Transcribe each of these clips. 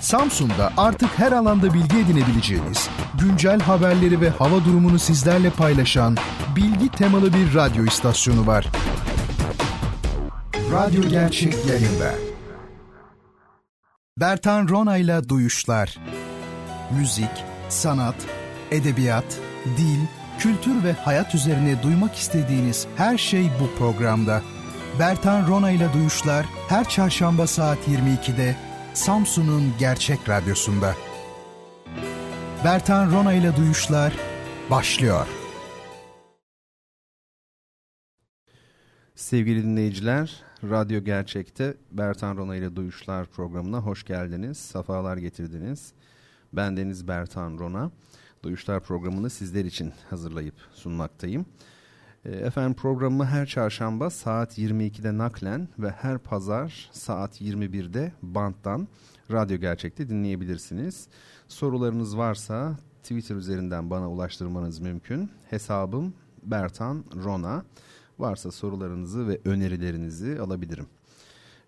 Samsun'da artık her alanda bilgi edinebileceğiniz, güncel haberleri ve hava durumunu sizlerle paylaşan bilgi temalı bir radyo istasyonu var. Radyo Gerçek yayında. Bertan Ronayla Duyuşlar. Müzik, sanat, edebiyat, dil, kültür ve hayat üzerine duymak istediğiniz her şey bu programda. Bertan Ronayla Duyuşlar her çarşamba saat 22'de Samsun'un Gerçek Radyosu'nda. Bertan Rona ile Duyuşlar başlıyor. Sevgili dinleyiciler, Radyo Gerçek'te Bertan Rona ile Duyuşlar programına hoş geldiniz, safalar getirdiniz. Ben Deniz Bertan Rona. Duyuşlar programını sizler için hazırlayıp sunmaktayım. Ee, efendim programımı her çarşamba saat 22'de naklen ve her pazar saat 21'de banttan Radyo Gerçek'te dinleyebilirsiniz. Sorularınız varsa Twitter üzerinden bana ulaştırmanız mümkün. Hesabım Bertan Rona. Varsa sorularınızı ve önerilerinizi alabilirim.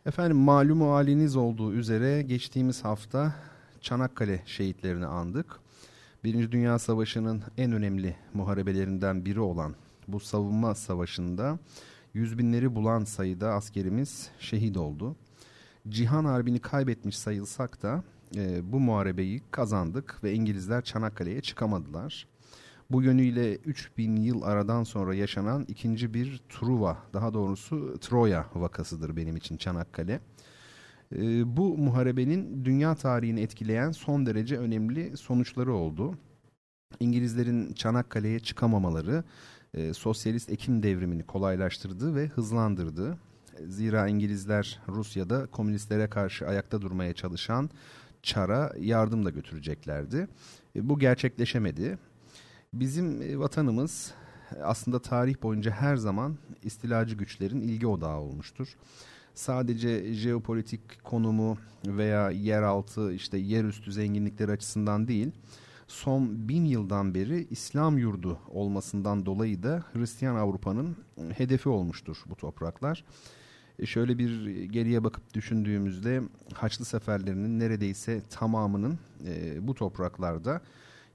Efendim malum haliniz olduğu üzere geçtiğimiz hafta Çanakkale şehitlerini andık. Birinci Dünya Savaşı'nın en önemli muharebelerinden biri olan bu savunma savaşında yüz binleri bulan sayıda askerimiz şehit oldu. Cihan Harbi'ni kaybetmiş sayılsak da e, bu muharebeyi kazandık ve İngilizler Çanakkale'ye çıkamadılar. Bu yönüyle 3000 yıl aradan sonra yaşanan ikinci bir Truva, daha doğrusu Troya vakasıdır benim için Çanakkale. E, bu muharebenin dünya tarihini etkileyen son derece önemli sonuçları oldu. İngilizlerin Çanakkale'ye çıkamamaları e, sosyalist Ekim devrimini kolaylaştırdı ve hızlandırdı. Zira İngilizler Rusya'da komünistlere karşı ayakta durmaya çalışan Çar'a yardım da götüreceklerdi. E, bu gerçekleşemedi. Bizim e, vatanımız e, aslında tarih boyunca her zaman istilacı güçlerin ilgi odağı olmuştur. Sadece jeopolitik konumu veya yeraltı işte yerüstü zenginlikleri açısından değil, son bin yıldan beri İslam yurdu olmasından dolayı da Hristiyan Avrupa'nın hedefi olmuştur bu topraklar. E, şöyle bir geriye bakıp düşündüğümüzde Haçlı seferlerinin neredeyse tamamının e, bu topraklarda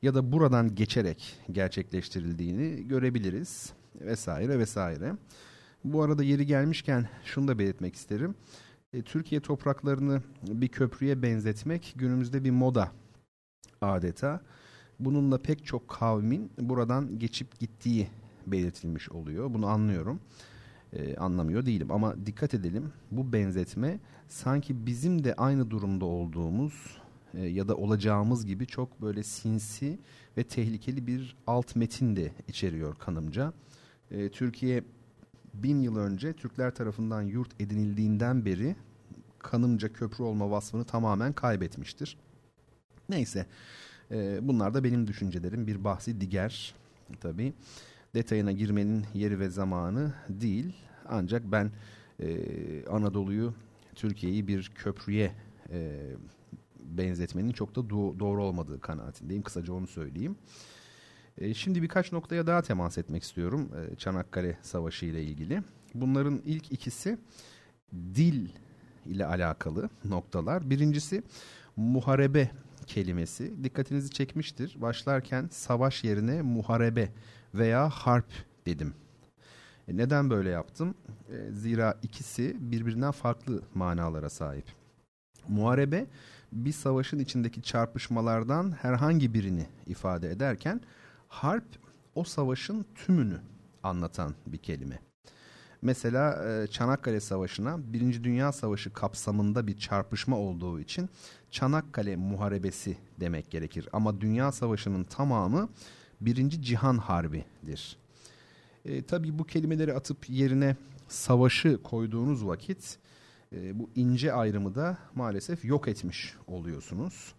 ya da buradan geçerek gerçekleştirildiğini görebiliriz vesaire vesaire. Bu arada yeri gelmişken şunu da belirtmek isterim. E, Türkiye topraklarını bir köprüye benzetmek günümüzde bir moda adeta. Bununla pek çok kavmin buradan geçip gittiği belirtilmiş oluyor. Bunu anlıyorum e, anlamıyor değilim. Ama dikkat edelim bu benzetme sanki bizim de aynı durumda olduğumuz e, ya da olacağımız gibi çok böyle sinsi ve tehlikeli bir alt metin de içeriyor kanımca. E, Türkiye bin yıl önce Türkler tarafından yurt edinildiğinden beri kanımca köprü olma vasfını tamamen kaybetmiştir. Neyse e, bunlar da benim düşüncelerim bir bahsi diğer tabii detayına girmenin yeri ve zamanı değil. Ancak ben e, Anadolu'yu, Türkiye'yi bir köprüye e, benzetmenin çok da do- doğru olmadığı kanaatindeyim. Kısaca onu söyleyeyim. E, şimdi birkaç noktaya daha temas etmek istiyorum e, Çanakkale Savaşı ile ilgili. Bunların ilk ikisi dil ile alakalı noktalar. Birincisi muharebe kelimesi dikkatinizi çekmiştir. Başlarken savaş yerine muharebe veya harp dedim. E neden böyle yaptım? E, zira ikisi birbirinden farklı manalara sahip. Muharebe bir savaşın içindeki çarpışmalardan herhangi birini ifade ederken harp o savaşın tümünü anlatan bir kelime. Mesela e, Çanakkale Savaşı'na Birinci Dünya Savaşı kapsamında bir çarpışma olduğu için Çanakkale Muharebesi demek gerekir. Ama Dünya Savaşı'nın tamamı Birinci Cihan Harbi'dir. E, tabii bu kelimeleri atıp yerine savaşı koyduğunuz vakit e, bu ince ayrımı da maalesef yok etmiş oluyorsunuz.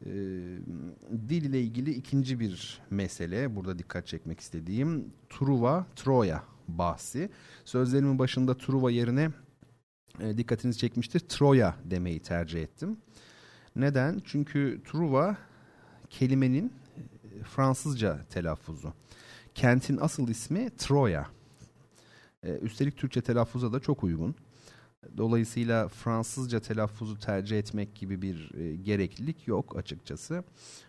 E, dil ile ilgili ikinci bir mesele burada dikkat çekmek istediğim Truva, Troya bahsi. Sözlerimin başında Truva yerine e, dikkatinizi çekmiştir Troya demeyi tercih ettim. Neden? Çünkü Truva kelimenin e, Fransızca telaffuzu. Kentin asıl ismi Troya. Ee, üstelik Türkçe telaffuza da çok uygun. Dolayısıyla Fransızca telaffuzu tercih etmek gibi bir e, gereklilik yok açıkçası.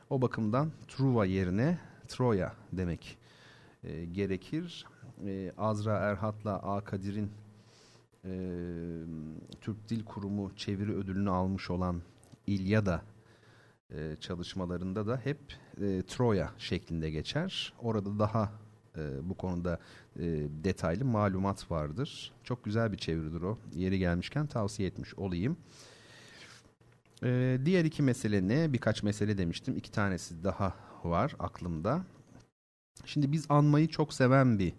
O bakımdan Truva yerine Troya demek e, gerekir. E, Azra Erhat'la A. Kadir'in e, Türk Dil Kurumu çeviri ödülünü almış olan İlyada e, çalışmalarında da hep e, Troya şeklinde geçer. Orada daha e, bu konuda e, detaylı malumat vardır. Çok güzel bir çeviridir o. Yeri gelmişken tavsiye etmiş olayım. E, diğer iki mesele ne? Birkaç mesele demiştim. İki tanesi daha var aklımda. Şimdi biz anmayı çok seven bir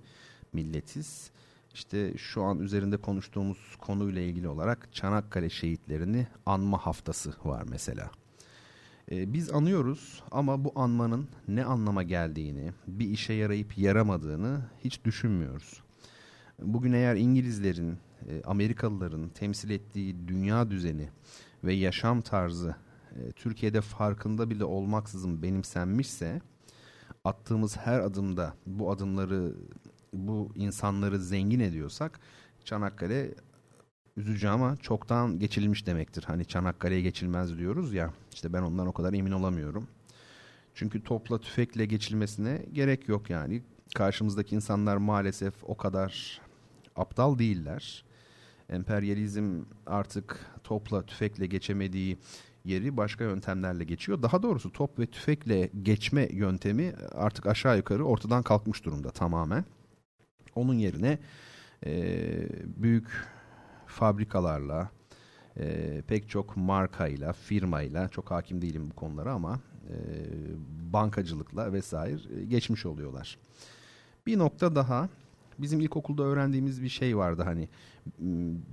milletiz. İşte şu an üzerinde konuştuğumuz konuyla ilgili olarak Çanakkale şehitlerini anma haftası var mesela. Ee, biz anıyoruz ama bu anmanın ne anlama geldiğini, bir işe yarayıp yaramadığını hiç düşünmüyoruz. Bugün eğer İngilizlerin, e, Amerikalıların temsil ettiği dünya düzeni ve yaşam tarzı e, Türkiye'de farkında bile olmaksızın benimsenmişse attığımız her adımda bu adımları bu insanları zengin ediyorsak Çanakkale üzücü ama çoktan geçilmiş demektir. Hani Çanakkale'ye geçilmez diyoruz ya işte ben ondan o kadar emin olamıyorum. Çünkü topla tüfekle geçilmesine gerek yok yani. Karşımızdaki insanlar maalesef o kadar aptal değiller. Emperyalizm artık topla tüfekle geçemediği yeri başka yöntemlerle geçiyor. Daha doğrusu top ve tüfekle geçme yöntemi artık aşağı yukarı ortadan kalkmış durumda tamamen. Onun yerine e, büyük fabrikalarla, e, pek çok markayla, firmayla, çok hakim değilim bu konulara ama e, bankacılıkla vesaire e, geçmiş oluyorlar. Bir nokta daha, bizim ilkokulda öğrendiğimiz bir şey vardı hani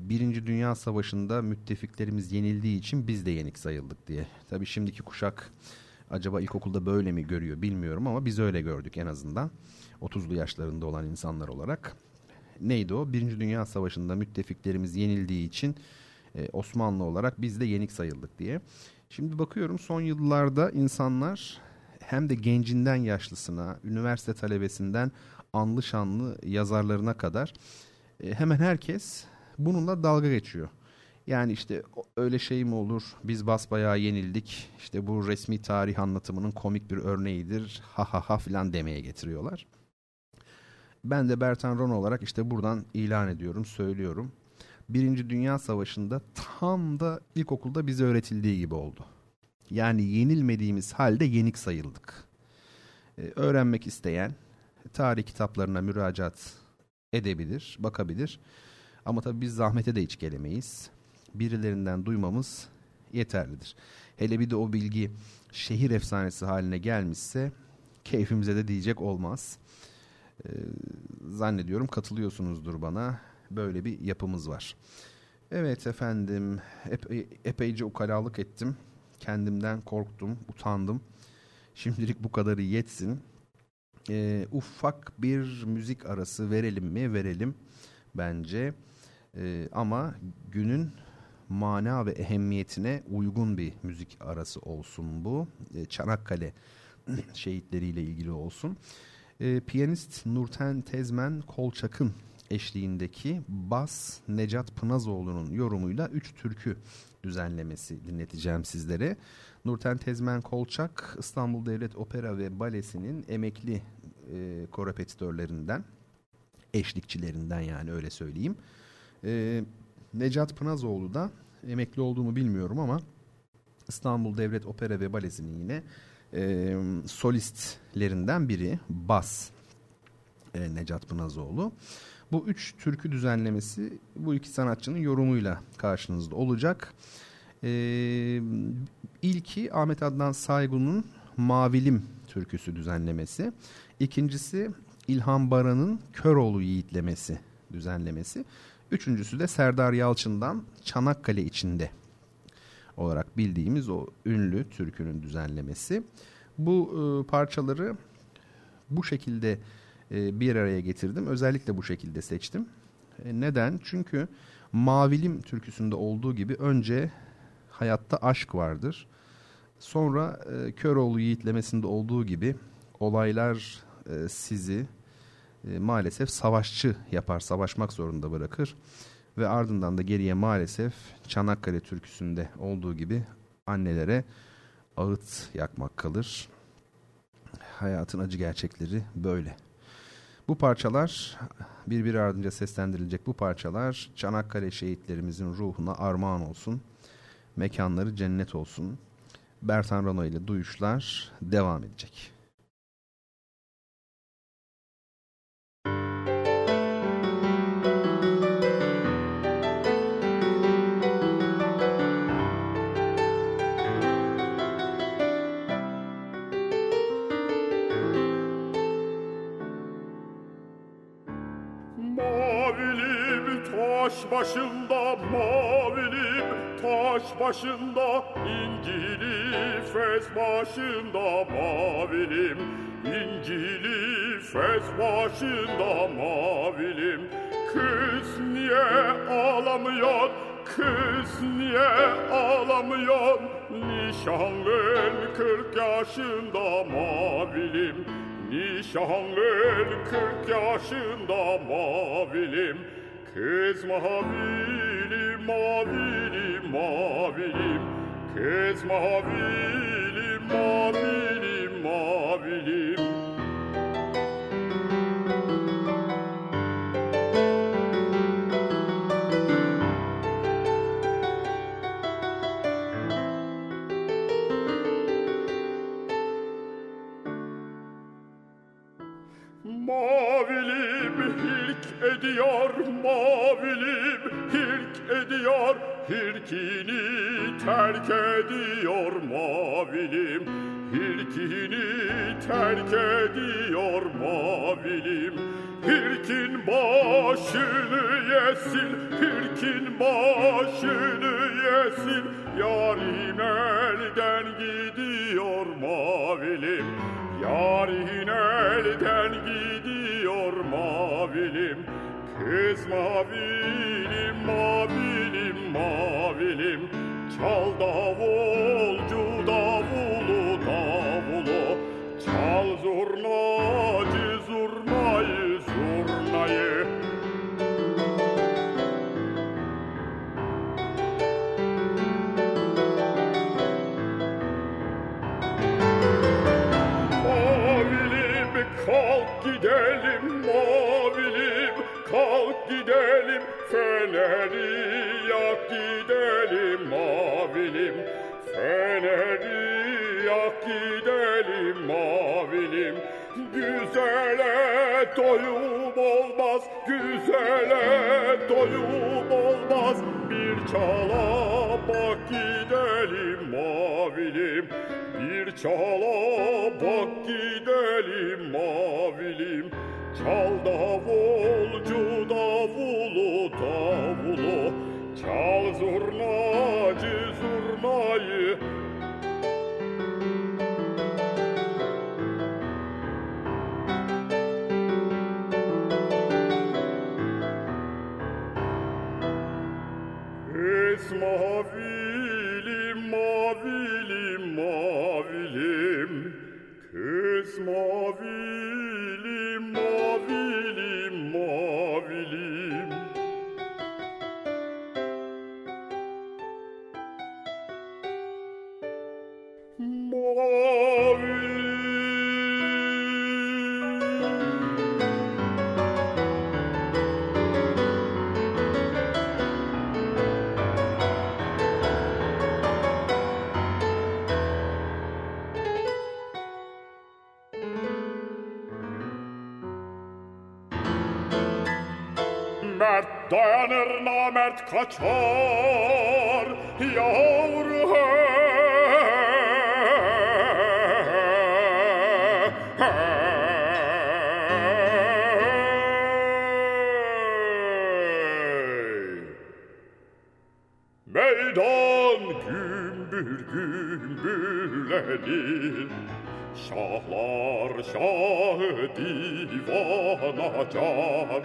Birinci Dünya Savaşı'nda müttefiklerimiz yenildiği için biz de yenik sayıldık diye. Tabii şimdiki kuşak acaba ilkokulda böyle mi görüyor bilmiyorum ama biz öyle gördük en azından. 30'lu yaşlarında olan insanlar olarak. Neydi o? Birinci Dünya Savaşı'nda müttefiklerimiz yenildiği için e, Osmanlı olarak biz de yenik sayıldık diye. Şimdi bakıyorum son yıllarda insanlar hem de gencinden yaşlısına, üniversite talebesinden anlı şanlı yazarlarına kadar e, hemen herkes bununla dalga geçiyor. Yani işte öyle şey mi olur? Biz basbayağı yenildik. İşte bu resmi tarih anlatımının komik bir örneğidir. Ha ha ha filan demeye getiriyorlar. Ben de Bertan Ron olarak işte buradan ilan ediyorum, söylüyorum. Birinci Dünya Savaşı'nda tam da ilkokulda bize öğretildiği gibi oldu. Yani yenilmediğimiz halde yenik sayıldık. Ee, öğrenmek isteyen tarih kitaplarına müracaat edebilir, bakabilir. Ama tabii biz zahmete de hiç gelemeyiz. Birilerinden duymamız yeterlidir. Hele bir de o bilgi şehir efsanesi haline gelmişse keyfimize de diyecek olmaz. Zannediyorum katılıyorsunuzdur bana. Böyle bir yapımız var. Evet efendim epey, epeyce ukalalık ettim. Kendimden korktum, utandım. Şimdilik bu kadarı yetsin. Ee, ufak bir müzik arası verelim mi? Verelim bence. Ee, ama günün mana ve ehemmiyetine uygun bir müzik arası olsun bu. Ee, Çanakkale şehitleriyle ilgili olsun e, piyanist Nurten Tezmen Kolçak'ın eşliğindeki Bas Necat Pınazoğlu'nun yorumuyla üç türkü düzenlemesi dinleteceğim sizlere. Nurten Tezmen Kolçak İstanbul Devlet Opera ve Balesi'nin emekli e, korepetitörlerinden, eşlikçilerinden yani öyle söyleyeyim. E, Necat Pınazoğlu da emekli olduğumu bilmiyorum ama İstanbul Devlet Opera ve Balesi'nin yine e, solistlerinden biri Bas e, Necat Pınazoğlu. Bu üç türkü düzenlemesi bu iki sanatçının yorumuyla karşınızda olacak. E, ilki Ahmet Adnan Saygun'un Mavilim türküsü düzenlemesi. İkincisi İlhan Baran'ın Köroğlu Yiğitlemesi düzenlemesi. Üçüncüsü de Serdar Yalçın'dan Çanakkale içinde olarak bildiğimiz o ünlü türkünün düzenlemesi. Bu e, parçaları bu şekilde e, bir araya getirdim. Özellikle bu şekilde seçtim. E, neden? Çünkü Mavilim türküsünde olduğu gibi önce hayatta aşk vardır. Sonra e, Köroğlu yiğitlemesinde olduğu gibi olaylar e, sizi e, maalesef savaşçı yapar, savaşmak zorunda bırakır. Ve ardından da geriye maalesef Çanakkale türküsünde olduğu gibi annelere ağıt yakmak kalır. Hayatın acı gerçekleri böyle. Bu parçalar birbiri ardınca seslendirilecek bu parçalar Çanakkale şehitlerimizin ruhuna armağan olsun. Mekanları cennet olsun. Bertan Rano ile duyuşlar devam edecek. Başında mavilim taş başında incili fes başında mavilim incili fes başında mavilim kız niye ağlamıyor? Kız niye ağlamıyor? Nişanlın kırk yaşında mavilim Nişanlın kırk yaşında mavilim Kız mavili mavili mavilim Kız mavili mavili mavilim ediyor mavilim Hirk ediyor hirkini terk ediyor. Mavilim Hirkini terk ediyor. Mavilim Hirkin başını yesin Hirkin başını yesin. Yarim elden gidiyor mavilim Yarin elden gidiyor. Mavilim Kız mavilim, mavilim, mavilim. Çal davulcu davulu davulu. Çal zurnacı zurnayı zurnayı. Mavilim kalk gidelim mavilim kalk gidelim feneri yak gidelim mavilim. Feneri yak gidelim mavilim. Güzele doyum olmaz güzele doyum olmaz. Bir çala bak gidelim mavilim. Bir çala bak gidelim mavilim. Çal davulcu namert kaçar yavru hey. Meydan gümbür gümbürlenir Şahlar şahı divana can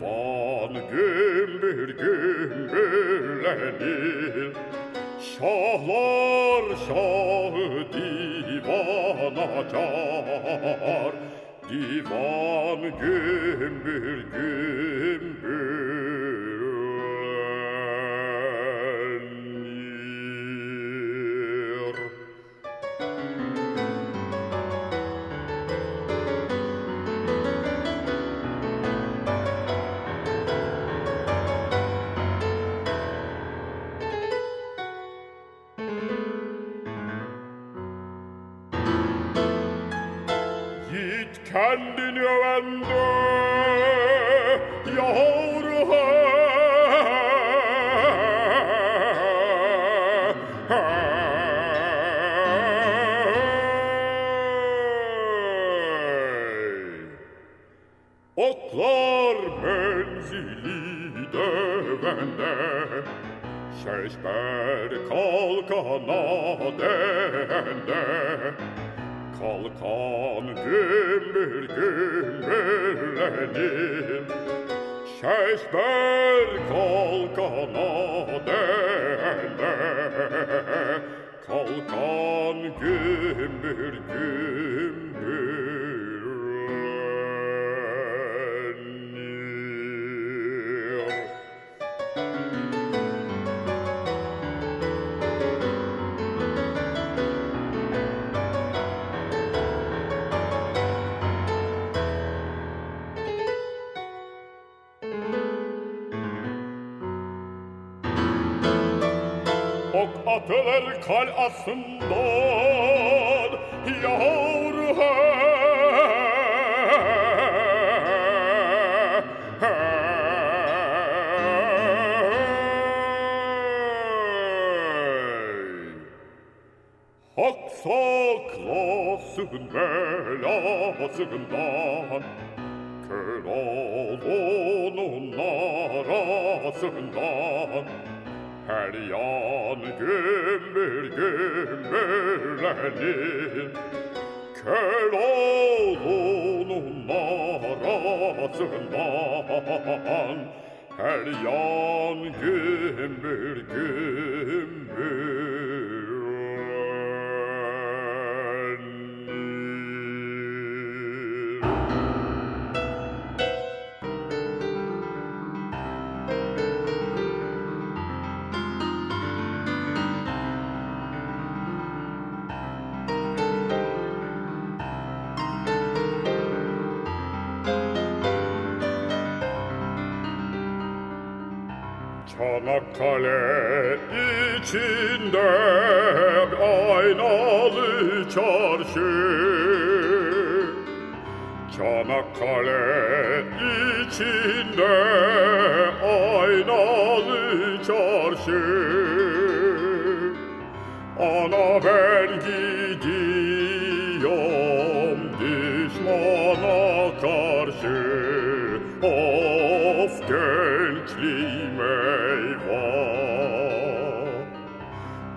Divan gümbür gümbürlenir. Şahlar şahı divana car Divan gümbür gümbür Oklar menzili dövende Şeşber kalkana dende Kalkan gümbür gümbürlenir Şeşber kalkana dende Kalkan gümbür gümbürlenir Kateler kalasından yağar he, he, he. Aksaklasın belasından Kral onun arasından Her yan gümbür gümbürlenir Kör olunun arasından Her yan gümbür gümbürlenir Çanakkale içinde aynalı çarşı. Çanakkale içinde aynalı çarşı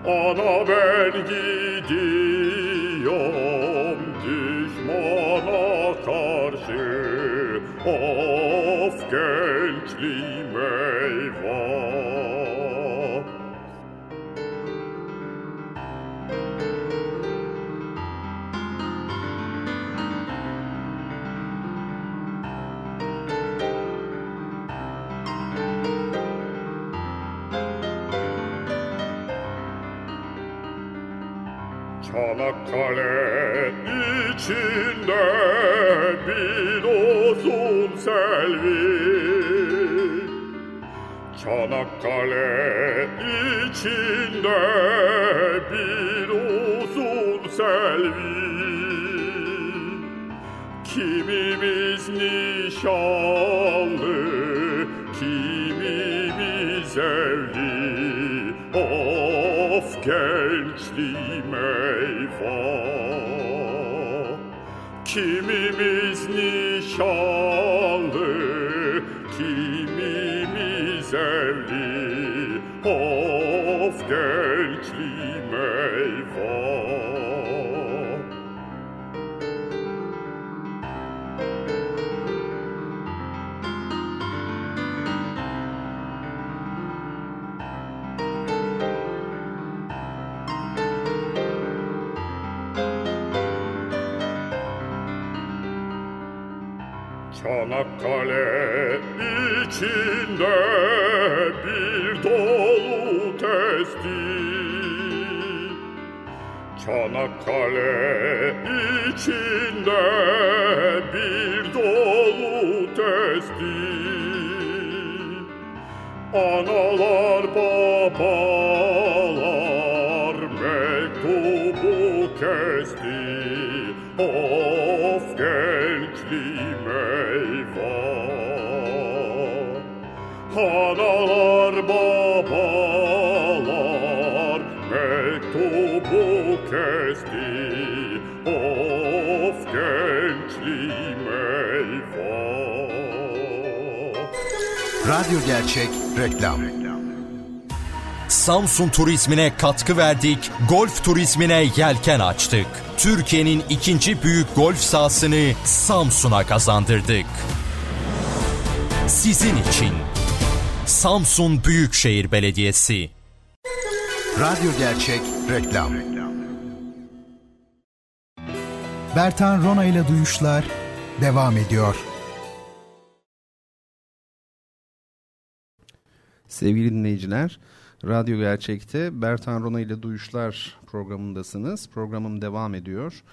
Ana ben gidin. Çanakkale içinde bir uzun selvi. Kimimiz nişanlı, kimimiz evli. Of gençliğim eyvah. Kimimiz Çanakkale içinde bir dolu testi. Analar babalar mektubu kesti. Of genç gençliğim eyvah Analar babalar Radyo Gerçek Reklam Samsun turizmine katkı verdik, golf turizmine yelken açtık. Türkiye'nin ikinci büyük golf sahasını Samsun'a kazandırdık. Sizin için Samsun Büyükşehir Belediyesi Radyo Gerçek Reklam Bertan Rona ile Duyuşlar devam ediyor. Sevgili dinleyiciler, Radyo Gerçek'te Bertan Rona ile Duyuşlar programındasınız. Programım devam ediyor.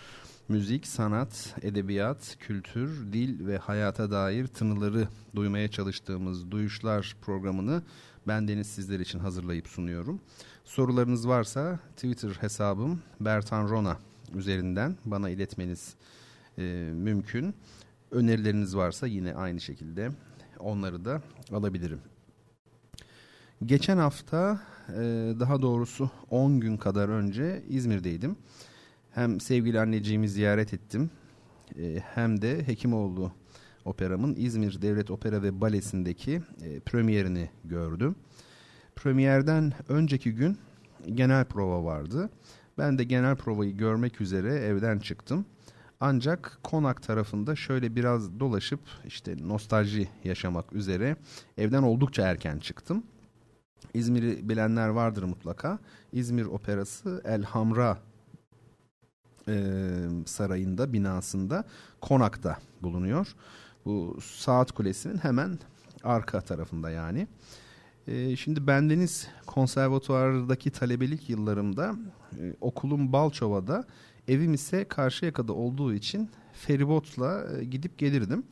Müzik, sanat, edebiyat, kültür, dil ve hayata dair tınıları duymaya çalıştığımız Duyuşlar programını ben Deniz sizler için hazırlayıp sunuyorum. Sorularınız varsa Twitter hesabım Bertan Rona üzerinden bana iletmeniz e, mümkün. Önerileriniz varsa yine aynı şekilde onları da alabilirim. Geçen hafta e, daha doğrusu 10 gün kadar önce İzmir'deydim. Hem sevgili anneciğimi ziyaret ettim e, hem de Hekimoğlu operamın İzmir Devlet Opera ve Balesi'ndeki e, premierini gördüm. Premierden önceki gün genel prova vardı. Ben de genel provayı görmek üzere evden çıktım. Ancak konak tarafında şöyle biraz dolaşıp işte nostalji yaşamak üzere evden oldukça erken çıktım. İzmir'i bilenler vardır mutlaka. İzmir Operası El Hamra e, sarayında, binasında, konakta bulunuyor. Bu saat kulesinin hemen arka tarafında yani. E, şimdi bendeniz konservatuardaki talebelik yıllarımda e, okulum Balçova'da, evim ise Karşıyaka'da olduğu için feribotla e, gidip gelirdim.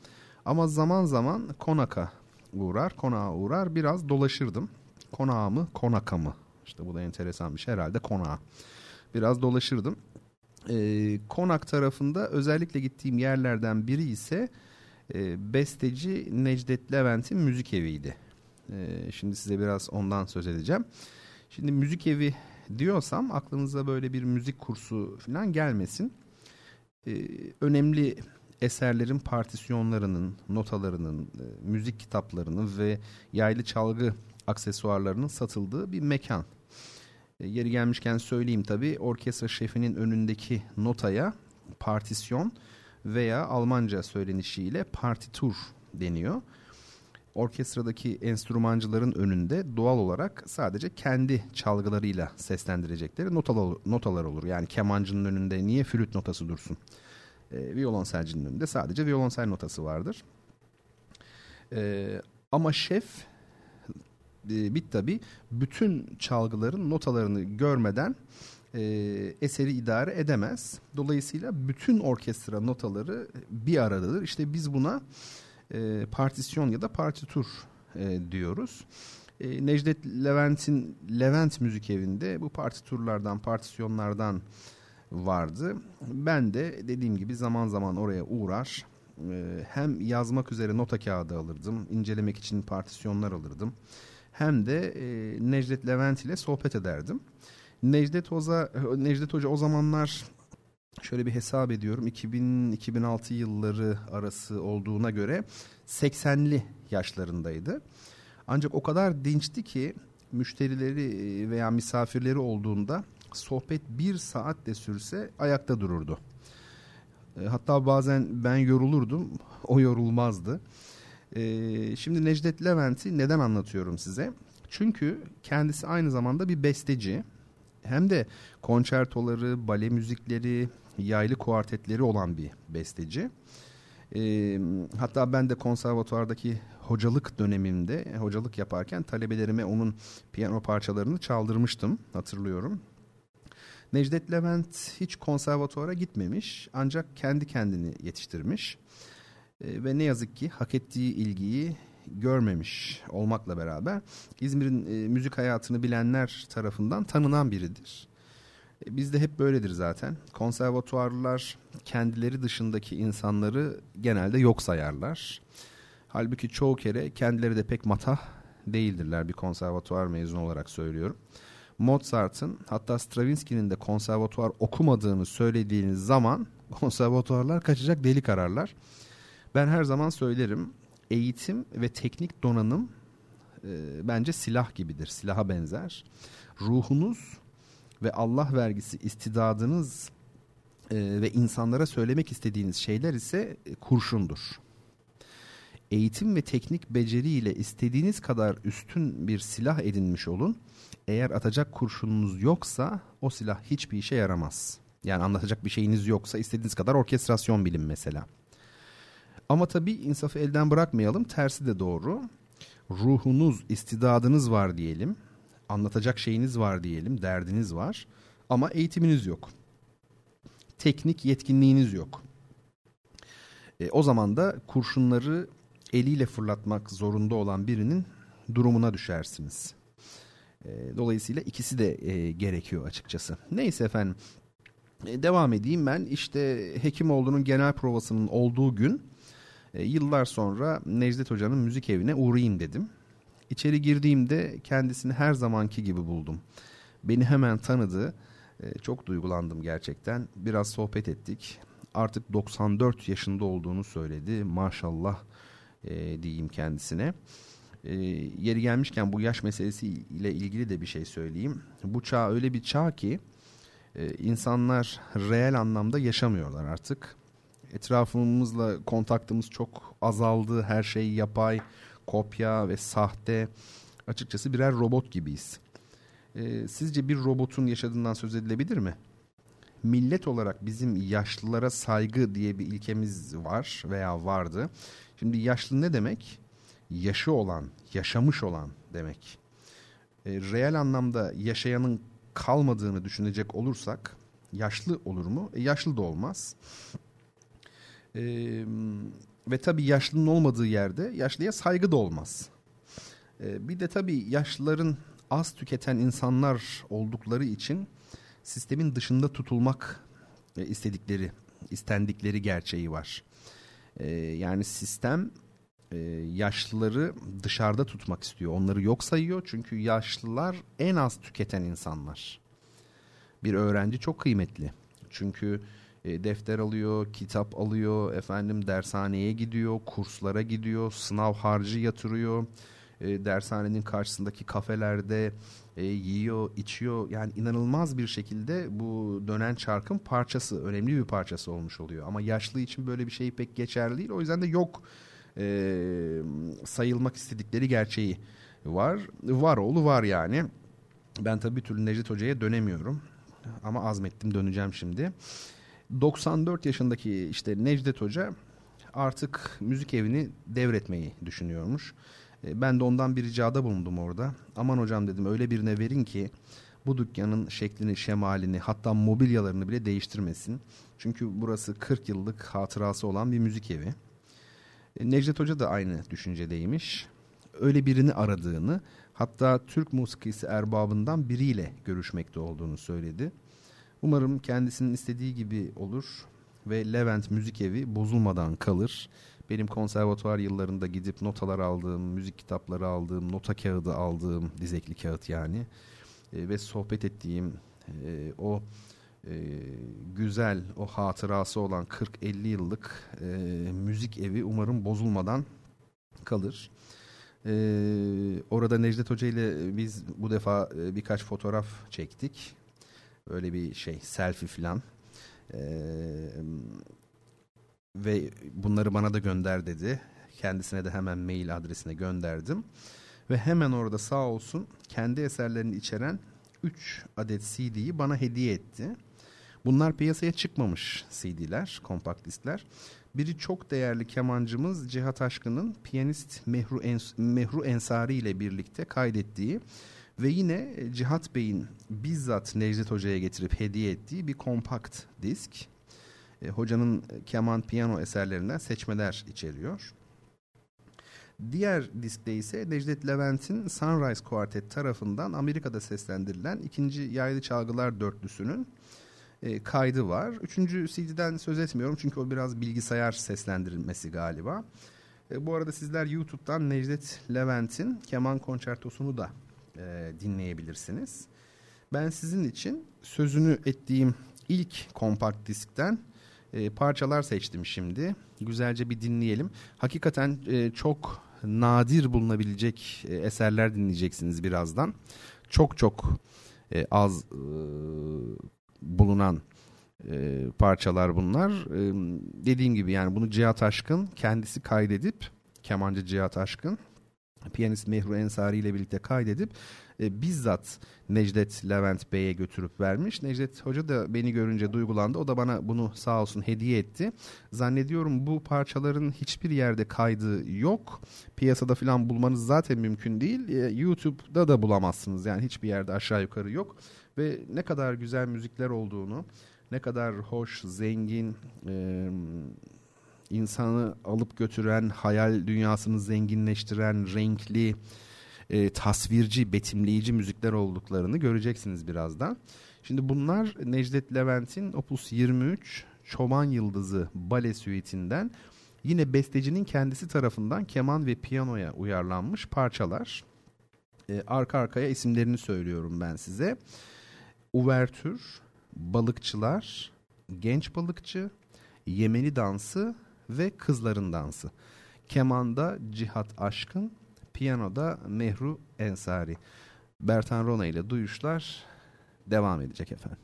Ama zaman zaman konaka uğrar, konağa uğrar biraz dolaşırdım. Konağı mı, konaka mı? İşte bu da enteresan bir şey herhalde konağa. Biraz dolaşırdım. E, konak tarafında özellikle gittiğim yerlerden biri ise e, besteci Necdet Levent'in müzik eviydi. E, şimdi size biraz ondan söz edeceğim. Şimdi müzik evi diyorsam aklınıza böyle bir müzik kursu falan gelmesin. E, önemli eserlerin partisyonlarının, notalarının, e, müzik kitaplarının ve yaylı çalgı aksesuarlarının satıldığı bir mekan. E, yeri gelmişken söyleyeyim tabi orkestra şefinin önündeki notaya partisyon veya Almanca söylenişiyle partitur deniyor. Orkestradaki enstrümancıların önünde doğal olarak sadece kendi çalgılarıyla seslendirecekleri notalar, notalar olur. Yani kemancının önünde niye flüt notası dursun? E, violonselcinin önünde sadece violonsel notası vardır. E, ama şef e, bit tabi bütün çalgıların notalarını görmeden e, eseri idare edemez. Dolayısıyla bütün orkestra notaları bir aradadır. İşte biz buna e, partisyon ya da partitur e, diyoruz. E, Necdet Levent'in Levent Müzik Evi'nde bu partiturlardan, partisyonlardan vardı. Ben de dediğim gibi zaman zaman oraya uğrar. E, hem yazmak üzere nota kağıdı alırdım, incelemek için partisyonlar alırdım hem de e, Necdet Levent ile sohbet ederdim. Necdet Hoca, Necdet Hoca o zamanlar şöyle bir hesap ediyorum 2000-2006 yılları arası olduğuna göre 80'li yaşlarındaydı. Ancak o kadar dinçti ki müşterileri veya misafirleri olduğunda sohbet bir saat de sürse ayakta dururdu. Hatta bazen ben yorulurdum, o yorulmazdı. Ee, şimdi Necdet Levent'i neden anlatıyorum size? Çünkü kendisi aynı zamanda bir besteci. Hem de konçertoları, bale müzikleri, yaylı kuartetleri olan bir besteci. Ee, hatta ben de konservatuvardaki hocalık dönemimde hocalık yaparken talebelerime onun piyano parçalarını çaldırmıştım hatırlıyorum. Necdet Levent hiç konservatuvara gitmemiş ancak kendi kendini yetiştirmiş. E, ve ne yazık ki hak ettiği ilgiyi görmemiş olmakla beraber İzmir'in e, müzik hayatını bilenler tarafından tanınan biridir. E, bizde hep böyledir zaten. Konservatuarlar kendileri dışındaki insanları genelde yok sayarlar. Halbuki çoğu kere kendileri de pek matah değildirler bir konservatuar mezunu olarak söylüyorum. Mozart'ın hatta Stravinsky'nin de konservatuar okumadığını söylediğiniz zaman konservatuarlar kaçacak delik ararlar. Ben her zaman söylerim eğitim ve teknik donanım e, bence silah gibidir. Silaha benzer. Ruhunuz ve Allah vergisi istidadınız e, ve insanlara söylemek istediğiniz şeyler ise e, kurşundur. Eğitim ve teknik beceriyle istediğiniz kadar üstün bir silah edinmiş olun. Eğer atacak kurşununuz yoksa o silah hiçbir işe yaramaz. Yani anlatacak bir şeyiniz yoksa istediğiniz kadar orkestrasyon bilin mesela. Ama tabii insafı elden bırakmayalım. Tersi de doğru. Ruhunuz, istidadınız var diyelim. Anlatacak şeyiniz var diyelim, derdiniz var. Ama eğitiminiz yok. Teknik yetkinliğiniz yok. E, o zaman da kurşunları eliyle fırlatmak zorunda olan birinin durumuna düşersiniz. E, dolayısıyla ikisi de e, gerekiyor açıkçası. Neyse efendim. E, devam edeyim ben. İşte Hekimoğlu'nun genel provasının olduğu gün e, yıllar sonra Necdet Hoca'nın müzik evine uğrayayım dedim. İçeri girdiğimde kendisini her zamanki gibi buldum. Beni hemen tanıdı. E, çok duygulandım gerçekten. Biraz sohbet ettik. Artık 94 yaşında olduğunu söyledi. Maşallah e, diyeyim kendisine. E, yeri gelmişken bu yaş meselesi ile ilgili de bir şey söyleyeyim. Bu çağ öyle bir çağ ki e, insanlar reel anlamda yaşamıyorlar artık. Etrafımızla kontaktımız çok azaldı. Her şey yapay, kopya ve sahte. Açıkçası birer robot gibiyiz. E, sizce bir robotun yaşadığından söz edilebilir mi? Millet olarak bizim yaşlılara saygı diye bir ilkemiz var veya vardı. Şimdi yaşlı ne demek? Yaşı olan, yaşamış olan demek. E, reel anlamda yaşayanın kalmadığını düşünecek olursak yaşlı olur mu? E, yaşlı da olmaz. E, ve tabii yaşlının olmadığı yerde yaşlıya saygı da olmaz. E, bir de tabii yaşlıların az tüketen insanlar oldukları için sistemin dışında tutulmak e, istedikleri, istendikleri gerçeği var. E, yani sistem e, yaşlıları dışarıda tutmak istiyor. Onları yok sayıyor çünkü yaşlılar en az tüketen insanlar. Bir öğrenci çok kıymetli. Çünkü e, defter alıyor, kitap alıyor, efendim dershaneye gidiyor, kurslara gidiyor, sınav harcı yatırıyor. E, dershanenin karşısındaki kafelerde e, yiyor, içiyor. Yani inanılmaz bir şekilde bu dönen çarkın parçası, önemli bir parçası olmuş oluyor. Ama yaşlı için böyle bir şey pek geçerli değil. O yüzden de yok e, sayılmak istedikleri gerçeği var. Var oğlu var yani. Ben tabii bir türlü Necdet Hoca'ya dönemiyorum. Ama azmettim döneceğim şimdi. 94 yaşındaki işte Necdet Hoca artık müzik evini devretmeyi düşünüyormuş. E, ben de ondan bir ricada bulundum orada. Aman hocam dedim öyle birine verin ki bu dükkanın şeklini, şemalini hatta mobilyalarını bile değiştirmesin. Çünkü burası 40 yıllık hatırası olan bir müzik evi. E, Necdet Hoca da aynı düşüncedeymiş. Öyle birini aradığını hatta Türk musikisi erbabından biriyle görüşmekte olduğunu söyledi. Umarım kendisinin istediği gibi olur ve Levent Müzik Evi bozulmadan kalır. Benim konservatuvar yıllarında gidip notalar aldığım, müzik kitapları aldığım, nota kağıdı aldığım, dizekli kağıt yani e, ve sohbet ettiğim e, o e, güzel, o hatırası olan 40-50 yıllık e, müzik evi umarım bozulmadan kalır. Ee, orada Necdet Hoca ile biz bu defa e, birkaç fotoğraf çektik. Öyle bir şey selfie falan. Ee, ve bunları bana da gönder dedi. Kendisine de hemen mail adresine gönderdim. Ve hemen orada sağ olsun kendi eserlerini içeren 3 adet CD'yi bana hediye etti. Bunlar piyasaya çıkmamış CD'ler, kompakt diskler. Biri çok değerli kemancımız Cihat Aşkın'ın piyanist Mehru, Ens Mehru Ensari ile birlikte kaydettiği ve yine Cihat Bey'in bizzat Necdet Hoca'ya getirip hediye ettiği bir kompakt disk. E, hocanın keman piyano eserlerinden seçmeler içeriyor. Diğer diskte ise Necdet Levent'in Sunrise Quartet tarafından Amerika'da seslendirilen ikinci yaylı çalgılar dörtlüsünün e, kaydı var. Üçüncü CD'den söz etmiyorum çünkü o biraz bilgisayar seslendirilmesi galiba. E, bu arada sizler YouTube'dan Necdet Levent'in keman konçertosunu da e, dinleyebilirsiniz. Ben sizin için sözünü ettiğim ilk kompakt diskten e, parçalar seçtim şimdi. Güzelce bir dinleyelim. Hakikaten e, çok nadir bulunabilecek e, eserler dinleyeceksiniz birazdan. Çok çok e, az e, bulunan e, parçalar bunlar. E, dediğim gibi yani bunu Cihat Aşkın kendisi kaydedip kemancı Cihat Aşkın piyanist Mehru Ensari ile birlikte kaydedip e, bizzat Necdet Levent Bey'e götürüp vermiş. Necdet Hoca da beni görünce duygulandı. O da bana bunu sağ olsun hediye etti. Zannediyorum bu parçaların hiçbir yerde kaydı yok. Piyasada falan bulmanız zaten mümkün değil. E, YouTube'da da bulamazsınız. Yani hiçbir yerde aşağı yukarı yok. Ve ne kadar güzel müzikler olduğunu, ne kadar hoş, zengin, e, insanı alıp götüren, hayal dünyasını zenginleştiren, renkli, e, tasvirci, betimleyici müzikler olduklarını göreceksiniz birazdan. Şimdi bunlar Necdet Levent'in Opus 23 Çoban Yıldızı bale süitinden yine bestecinin kendisi tarafından keman ve piyanoya uyarlanmış parçalar. E, arka arkaya isimlerini söylüyorum ben size. Uvertür, Balıkçılar, Genç Balıkçı, Yemeni Dansı ve Kızların Dansı. Kemanda Cihat Aşkın, piyanoda Mehru Ensari. Bertan Rona ile duyuşlar devam edecek efendim.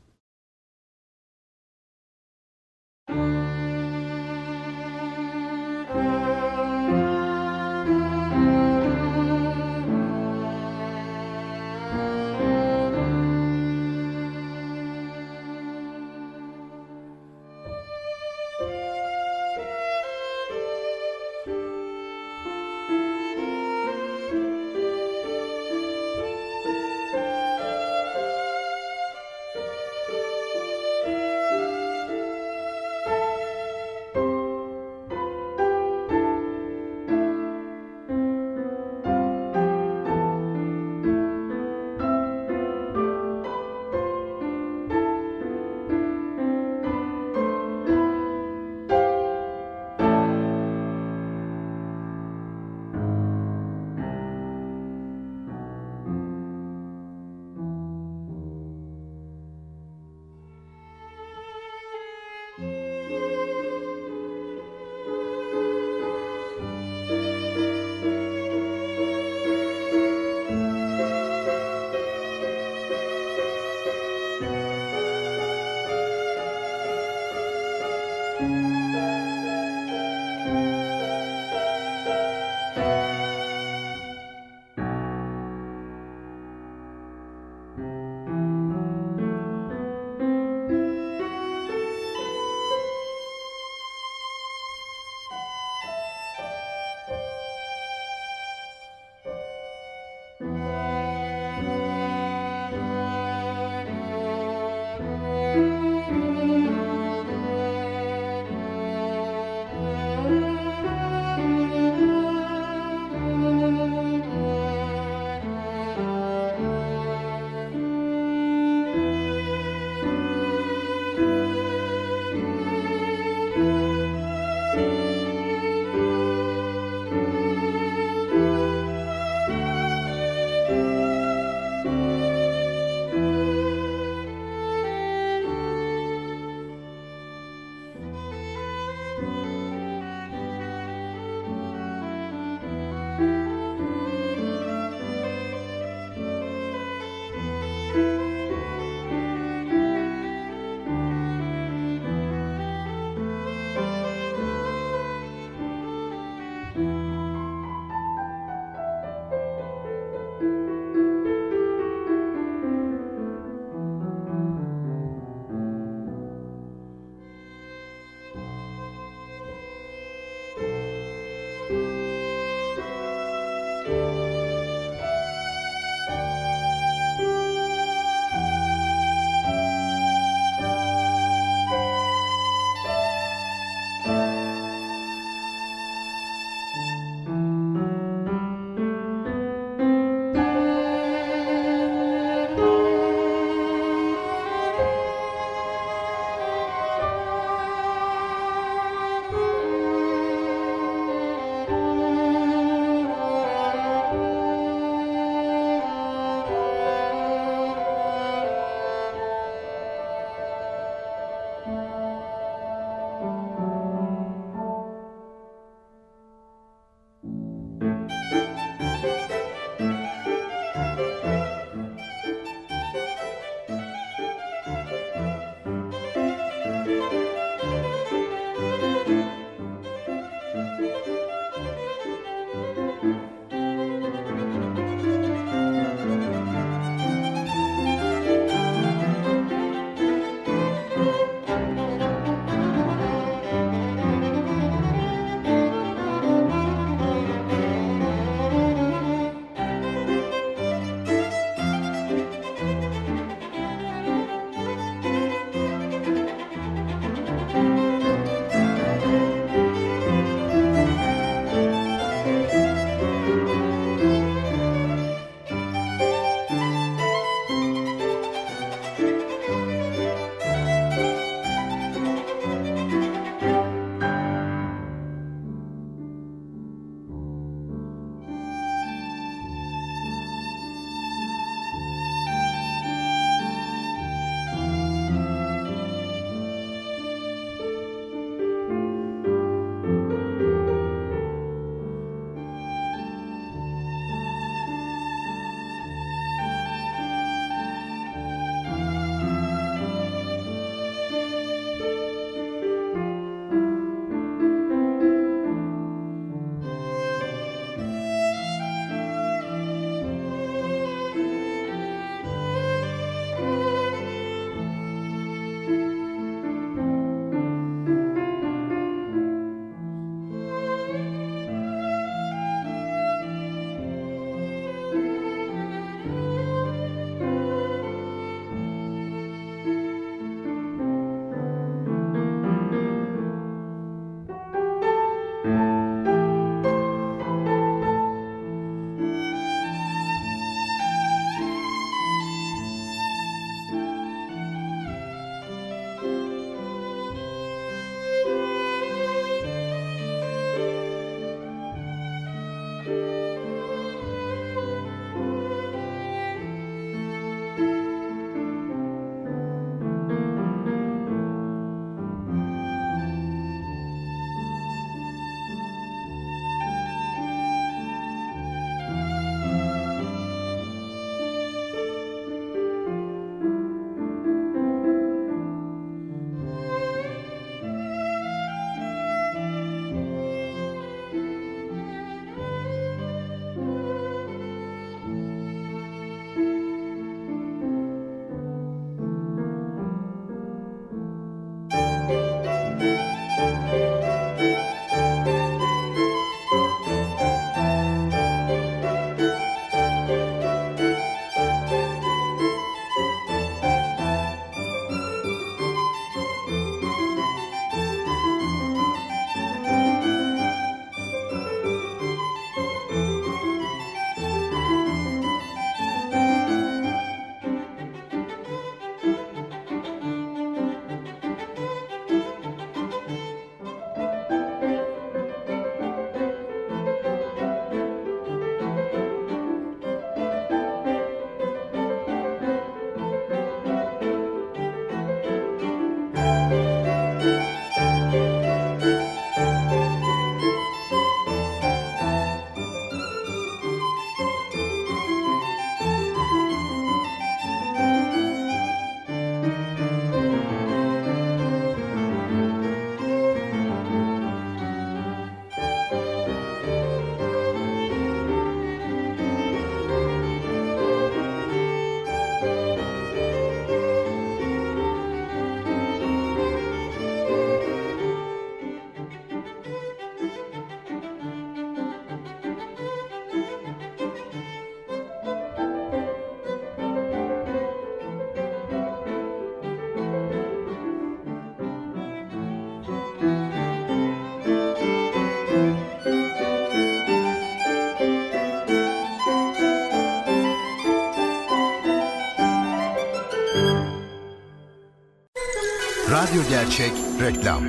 Gerçek reklam.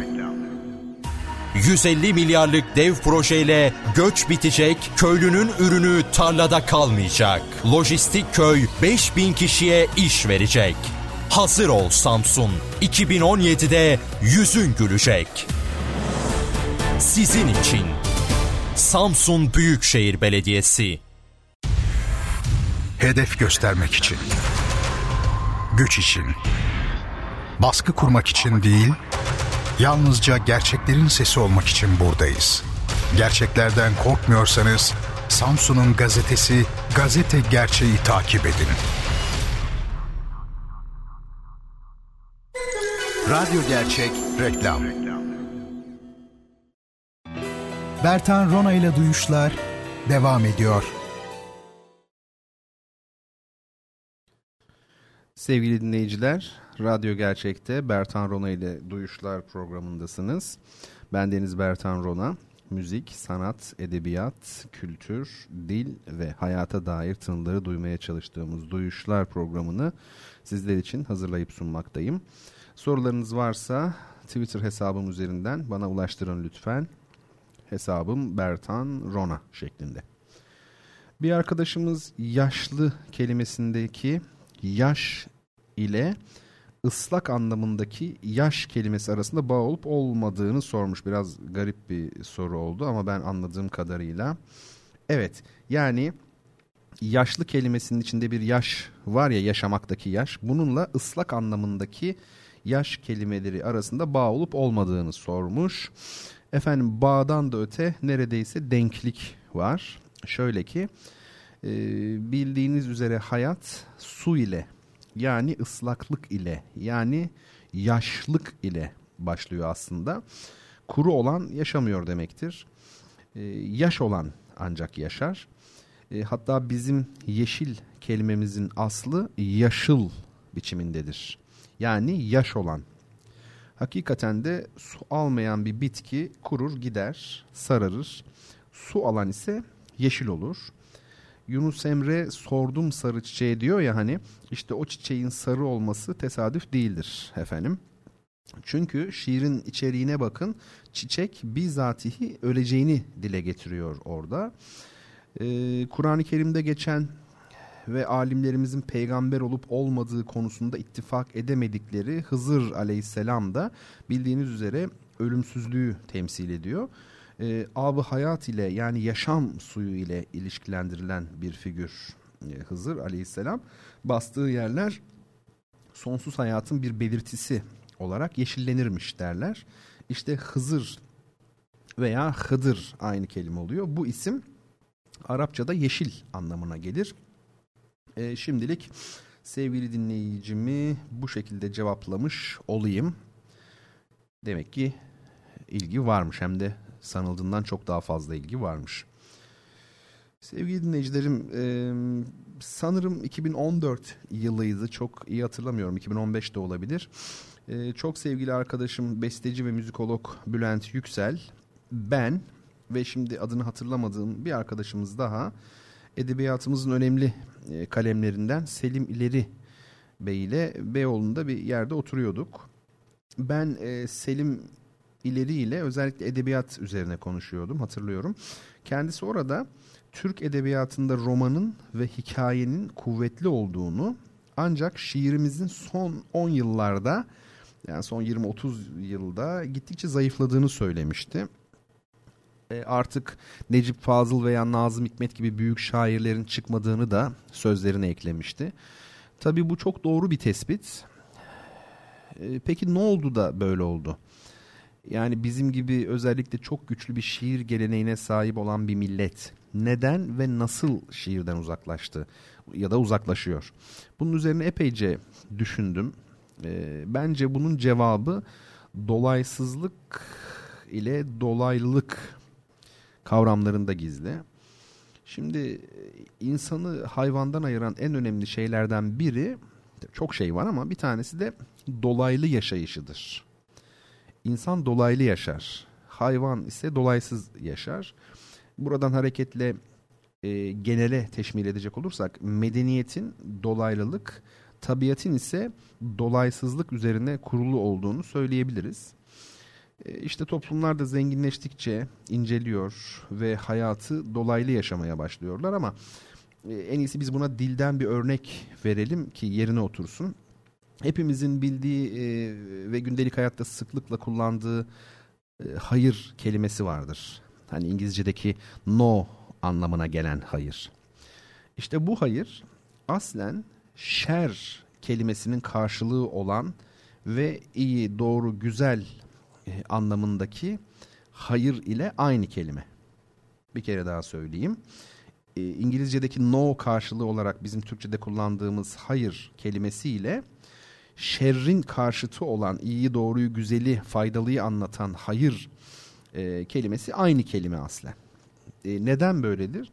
150 milyarlık dev projeyle göç bitecek, köylünün ürünü tarlada kalmayacak. Lojistik köy 5000 kişiye iş verecek. Hazır ol Samsun. 2017'de yüzün gülecek. Sizin için Samsun Büyükşehir Belediyesi. Hedef göstermek için. Güç için. Baskı kurmak için değil, yalnızca gerçeklerin sesi olmak için buradayız. Gerçeklerden korkmuyorsanız Samsun'un gazetesi Gazete Gerçeği takip edin. Radyo Gerçek reklam. Bertan Rona ile Duyuşlar devam ediyor. Sevgili dinleyiciler, Radyo Gerçek'te Bertan Rona ile Duyuşlar programındasınız. Ben Deniz Bertan Rona. Müzik, sanat, edebiyat, kültür, dil ve hayata dair tınıları duymaya çalıştığımız Duyuşlar programını sizler için hazırlayıp sunmaktayım. Sorularınız varsa Twitter hesabım üzerinden bana ulaştırın lütfen. Hesabım Bertan Rona şeklinde. Bir arkadaşımız yaşlı kelimesindeki yaş ile ıslak anlamındaki yaş kelimesi arasında bağ olup olmadığını sormuş. Biraz garip bir soru oldu ama ben anladığım kadarıyla evet yani yaşlı kelimesinin içinde bir yaş var ya yaşamaktaki yaş bununla ıslak anlamındaki yaş kelimeleri arasında bağ olup olmadığını sormuş. Efendim bağdan da öte neredeyse denklik var. Şöyle ki bildiğiniz üzere hayat su ile yani ıslaklık ile yani yaşlık ile başlıyor aslında. Kuru olan yaşamıyor demektir. E, yaş olan ancak yaşar. E, hatta bizim yeşil kelimemizin aslı yaşıl biçimindedir. Yani yaş olan. Hakikaten de su almayan bir bitki kurur gider, sararır. Su alan ise yeşil olur. Yunus Emre sordum sarı çiçeğe diyor ya hani işte o çiçeğin sarı olması tesadüf değildir efendim. Çünkü şiirin içeriğine bakın çiçek bizatihi öleceğini dile getiriyor orada. Ee, Kur'an-ı Kerim'de geçen ve alimlerimizin peygamber olup olmadığı konusunda ittifak edemedikleri Hızır aleyhisselam da bildiğiniz üzere ölümsüzlüğü temsil ediyor. Ee, ab hayat ile yani yaşam suyu ile ilişkilendirilen bir figür ee, Hızır aleyhisselam. Bastığı yerler sonsuz hayatın bir belirtisi olarak yeşillenirmiş derler. İşte Hızır veya Hıdır aynı kelime oluyor. Bu isim Arapçada yeşil anlamına gelir. E, şimdilik sevgili dinleyicimi bu şekilde cevaplamış olayım. Demek ki ilgi varmış hem de sanıldığından çok daha fazla ilgi varmış. Sevgili dinleyicilerim e, sanırım 2014 yılıydı çok iyi hatırlamıyorum 2015 de olabilir. E, çok sevgili arkadaşım besteci ve müzikolog Bülent Yüksel ben ve şimdi adını hatırlamadığım bir arkadaşımız daha edebiyatımızın önemli e, kalemlerinden Selim İleri Bey ile Beyoğlu'nda bir yerde oturuyorduk. Ben Selim İleri ile özellikle edebiyat üzerine konuşuyordum hatırlıyorum. Kendisi orada Türk edebiyatında romanın ve hikayenin kuvvetli olduğunu ancak şiirimizin son 10 yıllarda yani son 20-30 yılda gittikçe zayıfladığını söylemişti. E, artık Necip Fazıl veya Nazım Hikmet gibi büyük şairlerin çıkmadığını da sözlerine eklemişti. Tabii bu çok doğru bir tespit. E, peki ne oldu da böyle oldu? Yani bizim gibi özellikle çok güçlü bir şiir geleneğine sahip olan bir millet neden ve nasıl şiirden uzaklaştı ya da uzaklaşıyor? Bunun üzerine epeyce düşündüm. E, bence bunun cevabı dolaysızlık ile dolaylılık kavramlarında gizli. Şimdi e, insanı hayvandan ayıran en önemli şeylerden biri çok şey var ama bir tanesi de dolaylı yaşayışıdır. İnsan dolaylı yaşar. Hayvan ise dolaysız yaşar. Buradan hareketle e, genele teşmil edecek olursak medeniyetin dolaylılık tabiatın ise dolaysızlık üzerine kurulu olduğunu söyleyebiliriz. E, işte toplumlar da zenginleştikçe inceliyor ve hayatı dolaylı yaşamaya başlıyorlar ama e, en iyisi biz buna dilden bir örnek verelim ki yerine otursun. Hepimizin bildiği e, ve gündelik hayatta sıklıkla kullandığı hayır kelimesi vardır. Hani İngilizce'deki no anlamına gelen hayır. İşte bu hayır aslen şer kelimesinin karşılığı olan ve iyi, doğru, güzel e, anlamındaki hayır ile aynı kelime. Bir kere daha söyleyeyim. E, İngilizce'deki no karşılığı olarak bizim Türkçe'de kullandığımız hayır kelimesiyle şerrin karşıtı olan iyiyi, doğruyu, güzeli, faydalıyı anlatan hayır e, kelimesi aynı kelime aslen. E, neden böyledir?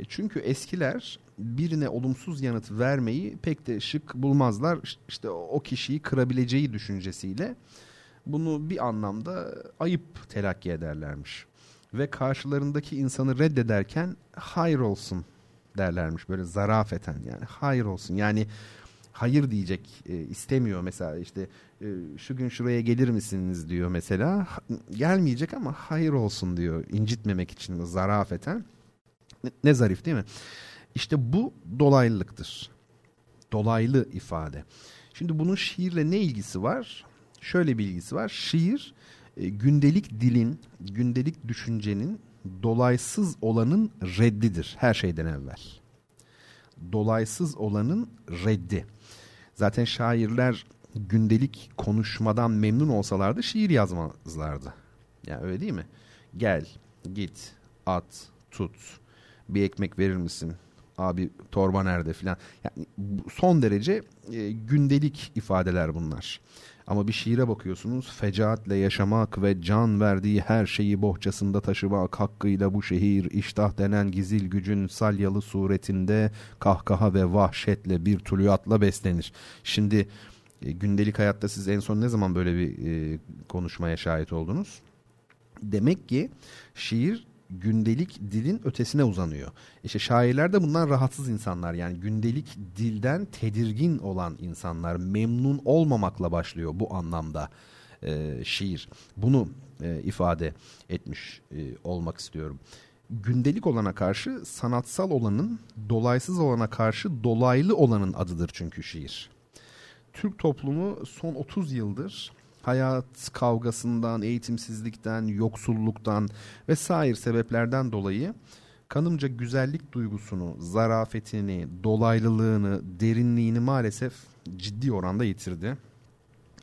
E, çünkü eskiler birine olumsuz yanıt vermeyi pek de şık bulmazlar. İşte o kişiyi kırabileceği düşüncesiyle bunu bir anlamda ayıp telakki ederlermiş. Ve karşılarındaki insanı reddederken hayır olsun derlermiş böyle zarafeten yani hayır olsun yani hayır diyecek e, istemiyor mesela işte e, şu gün şuraya gelir misiniz diyor mesela gelmeyecek ama hayır olsun diyor incitmemek için zarafeten ne, ne zarif değil mi? İşte bu dolaylılıktır. Dolaylı ifade. Şimdi bunun şiirle ne ilgisi var? Şöyle bir ilgisi var. Şiir e, gündelik dilin, gündelik düşüncenin dolaysız olanın reddidir her şeyden evvel. Dolaysız olanın reddi. Zaten şairler gündelik konuşmadan memnun olsalardı şiir yazmazlardı. Yani öyle değil mi? Gel, git, at, tut, bir ekmek verir misin? Abi torba nerede filan. Yani son derece e, gündelik ifadeler bunlar. Ama bir şiire bakıyorsunuz fecaatle yaşamak ve can verdiği her şeyi bohçasında taşımak hakkıyla bu şehir iştah denen gizil gücün salyalı suretinde kahkaha ve vahşetle bir tuluyatla beslenir. Şimdi e, gündelik hayatta siz en son ne zaman böyle bir e, konuşmaya şahit oldunuz? Demek ki şiir gündelik dilin ötesine uzanıyor. İşte şairler de bundan rahatsız insanlar yani gündelik dilden tedirgin olan insanlar memnun olmamakla başlıyor bu anlamda e, şiir. Bunu e, ifade etmiş e, olmak istiyorum. Gündelik olana karşı sanatsal olanın dolaysız olana karşı dolaylı olanın adıdır çünkü şiir. Türk toplumu son 30 yıldır hayat kavgasından, eğitimsizlikten, yoksulluktan ve sair sebeplerden dolayı kanımca güzellik duygusunu, zarafetini, dolaylılığını, derinliğini maalesef ciddi oranda yitirdi.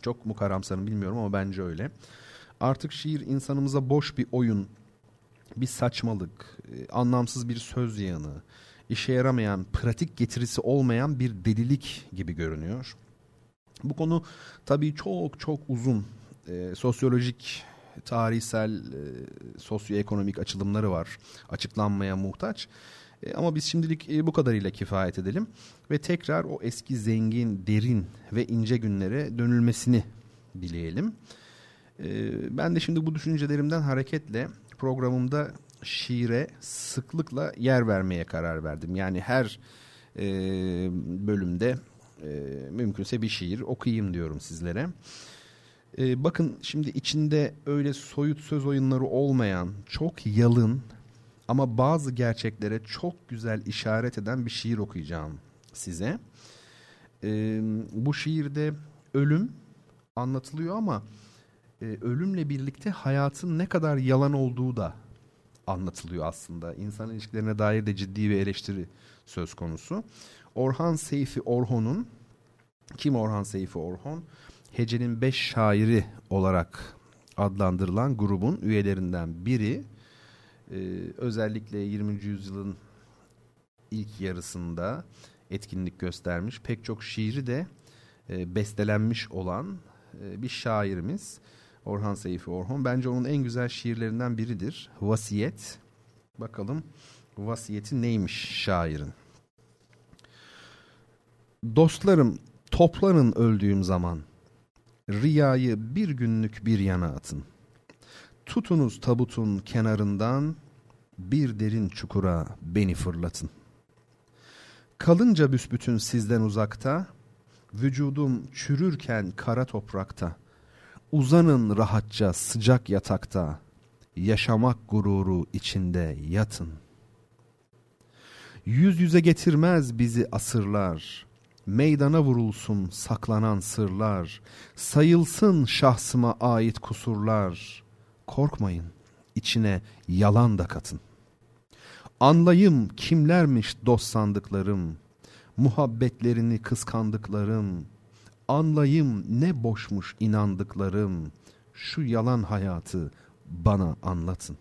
Çok mu karamsarım bilmiyorum ama bence öyle. Artık şiir insanımıza boş bir oyun, bir saçmalık, e, anlamsız bir söz yığını, işe yaramayan, pratik getirisi olmayan bir delilik gibi görünüyor. Bu konu tabii çok çok uzun e, sosyolojik, tarihsel, e, sosyoekonomik açılımları var. Açıklanmaya muhtaç. E, ama biz şimdilik e, bu kadarıyla kifayet edelim ve tekrar o eski zengin, derin ve ince günlere dönülmesini dileyelim. E, ben de şimdi bu düşüncelerimden hareketle programımda şiire sıklıkla yer vermeye karar verdim. Yani her e, bölümde e, mümkünse bir şiir okuyayım diyorum sizlere. E, bakın şimdi içinde öyle soyut söz oyunları olmayan, çok yalın ama bazı gerçeklere çok güzel işaret eden bir şiir okuyacağım size. E, bu şiirde ölüm anlatılıyor ama e, ölümle birlikte hayatın ne kadar yalan olduğu da anlatılıyor aslında. İnsan ilişkilerine dair de ciddi bir eleştiri söz konusu. Orhan Seyfi Orhon'un kim Orhan Seyfi Orhon? Hece'nin beş şairi olarak adlandırılan grubun üyelerinden biri. Ee, özellikle 20. yüzyılın ilk yarısında etkinlik göstermiş. Pek çok şiiri de e, bestelenmiş olan e, bir şairimiz. Orhan Seyfi Orhon. Bence onun en güzel şiirlerinden biridir. Vasiyet. Bakalım vasiyeti neymiş şairin. Dostlarım toplanın öldüğüm zaman. Riyayı bir günlük bir yana atın. Tutunuz tabutun kenarından bir derin çukura beni fırlatın. Kalınca büsbütün sizden uzakta Vücudum çürürken kara toprakta. Uzanın rahatça sıcak yatakta. Yaşamak gururu içinde yatın. Yüz yüze getirmez bizi asırlar. Meydana vurulsun saklanan sırlar. Sayılsın şahsıma ait kusurlar. Korkmayın içine yalan da katın. Anlayım kimlermiş dost sandıklarım. Muhabbetlerini kıskandıklarım. Anlayım ne boşmuş inandıklarım. Şu yalan hayatı bana anlatın.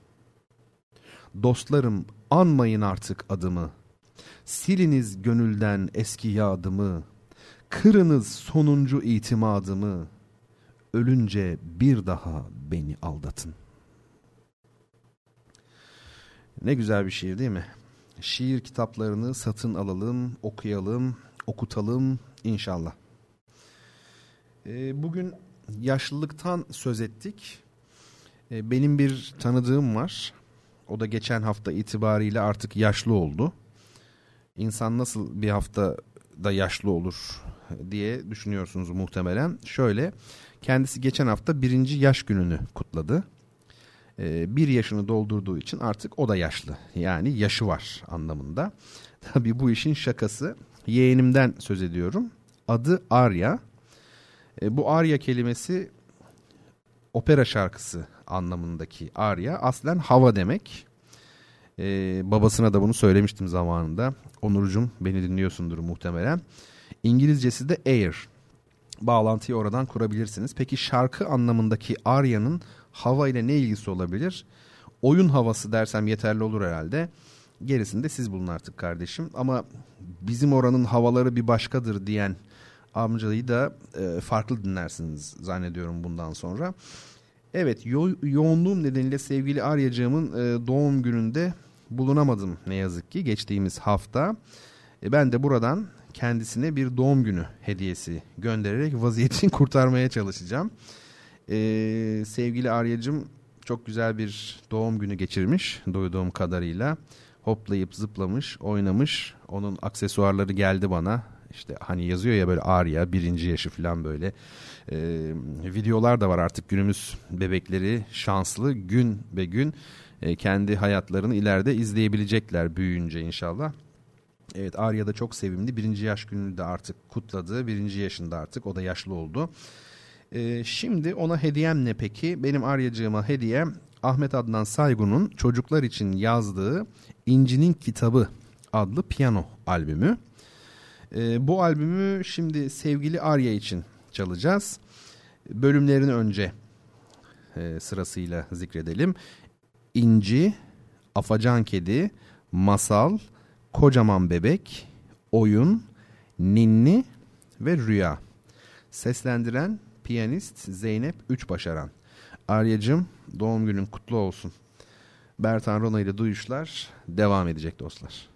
Dostlarım anmayın artık adımı. Siliniz gönülden eski yadımı. Kırınız sonuncu itimadımı. Ölünce bir daha beni aldatın. Ne güzel bir şiir değil mi? Şiir kitaplarını satın alalım, okuyalım, okutalım inşallah. Ee, bugün yaşlılıktan söz ettik. Ee, benim bir tanıdığım var. O da geçen hafta itibariyle artık yaşlı oldu. İnsan nasıl bir hafta da yaşlı olur diye düşünüyorsunuz muhtemelen. Şöyle kendisi geçen hafta birinci yaş gününü kutladı. Ee, bir yaşını doldurduğu için artık o da yaşlı. Yani yaşı var anlamında. Tabii bu işin şakası. Yeğenimden söz ediyorum. Adı Arya. E, bu Arya kelimesi opera şarkısı anlamındaki Arya aslen hava demek. E, babasına da bunu söylemiştim zamanında. Onurcuğum beni dinliyorsundur muhtemelen. İngilizcesi de air. Bağlantıyı oradan kurabilirsiniz. Peki şarkı anlamındaki Arya'nın hava ile ne ilgisi olabilir? Oyun havası dersem yeterli olur herhalde. Gerisini de siz bulun artık kardeşim. Ama bizim oranın havaları bir başkadır diyen amcayı da e, farklı dinlersiniz zannediyorum bundan sonra. Evet yo- yoğunluğum nedeniyle sevgili Aryacığımın e, doğum gününde bulunamadım ne yazık ki geçtiğimiz hafta. E, ben de buradan kendisine bir doğum günü hediyesi göndererek vaziyetini kurtarmaya çalışacağım. Ee, sevgili Arya'cığım çok güzel bir doğum günü geçirmiş duyduğum kadarıyla. Hoplayıp zıplamış, oynamış. Onun aksesuarları geldi bana. İşte hani yazıyor ya böyle Arya birinci yaşı falan böyle. Ee, videolar da var artık günümüz bebekleri şanslı gün ve gün e, kendi hayatlarını ileride izleyebilecekler büyüyünce inşallah. Evet Arya da çok sevimli. Birinci yaş gününü de artık kutladı. Birinci yaşında artık o da yaşlı oldu. Ee, şimdi ona hediyem ne peki? Benim Aryacığıma hediyem Ahmet Adnan Saygun'un çocuklar için yazdığı İnci'nin Kitabı adlı piyano albümü. Ee, bu albümü şimdi sevgili Arya için çalacağız. Bölümlerini önce e, sırasıyla zikredelim. İnci, Afacan Kedi, Masal, Kocaman Bebek, Oyun, Ninni ve Rüya. Seslendiren piyanist Zeynep Üç Başaran. Aryacığım doğum günün kutlu olsun. Bertan Rona ile duyuşlar devam edecek dostlar.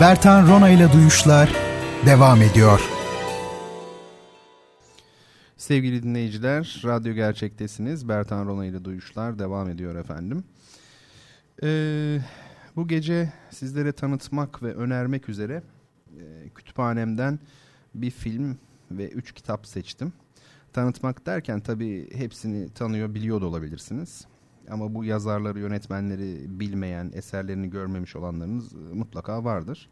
Bertan Rona ile Duyuşlar devam ediyor. Sevgili dinleyiciler, Radyo Gerçek'tesiniz. Bertan Rona ile Duyuşlar devam ediyor efendim. Ee, bu gece sizlere tanıtmak ve önermek üzere e, kütüphanemden bir film ve üç kitap seçtim. Tanıtmak derken tabii hepsini tanıyor, biliyor da olabilirsiniz. Ama bu yazarları, yönetmenleri bilmeyen, eserlerini görmemiş olanlarınız mutlaka vardır.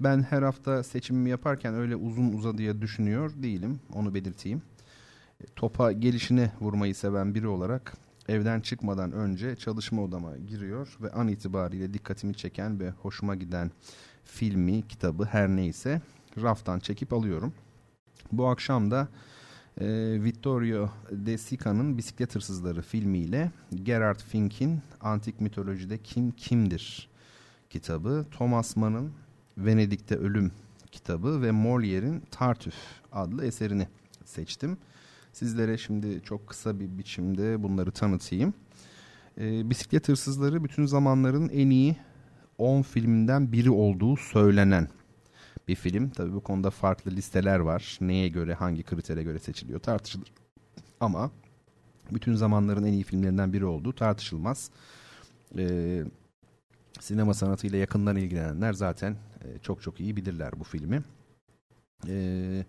Ben her hafta seçimimi yaparken öyle uzun uzadıya düşünüyor değilim, onu belirteyim. Topa gelişine vurmayı seven biri olarak evden çıkmadan önce çalışma odama giriyor ve an itibariyle dikkatimi çeken ve hoşuma giden filmi, kitabı her neyse raftan çekip alıyorum. Bu akşam da e, Vittorio De Sica'nın Bisiklet Hırsızları filmiyle Gerard Fink'in Antik Mitolojide Kim Kimdir kitabı, Thomas Mann'ın Venedik'te Ölüm kitabı ve Molière'in Tartüf adlı eserini seçtim. Sizlere şimdi çok kısa bir biçimde bunları tanıtayım. E, Bisiklet Hırsızları bütün zamanların en iyi 10 filminden biri olduğu söylenen bir film. Tabii bu konuda farklı listeler var. Neye göre, hangi kritere göre seçiliyor tartışılır. Ama bütün zamanların en iyi filmlerinden biri olduğu tartışılmaz. Ee, sinema sanatıyla yakından ilgilenenler zaten e, çok çok iyi bilirler bu filmi. Ee,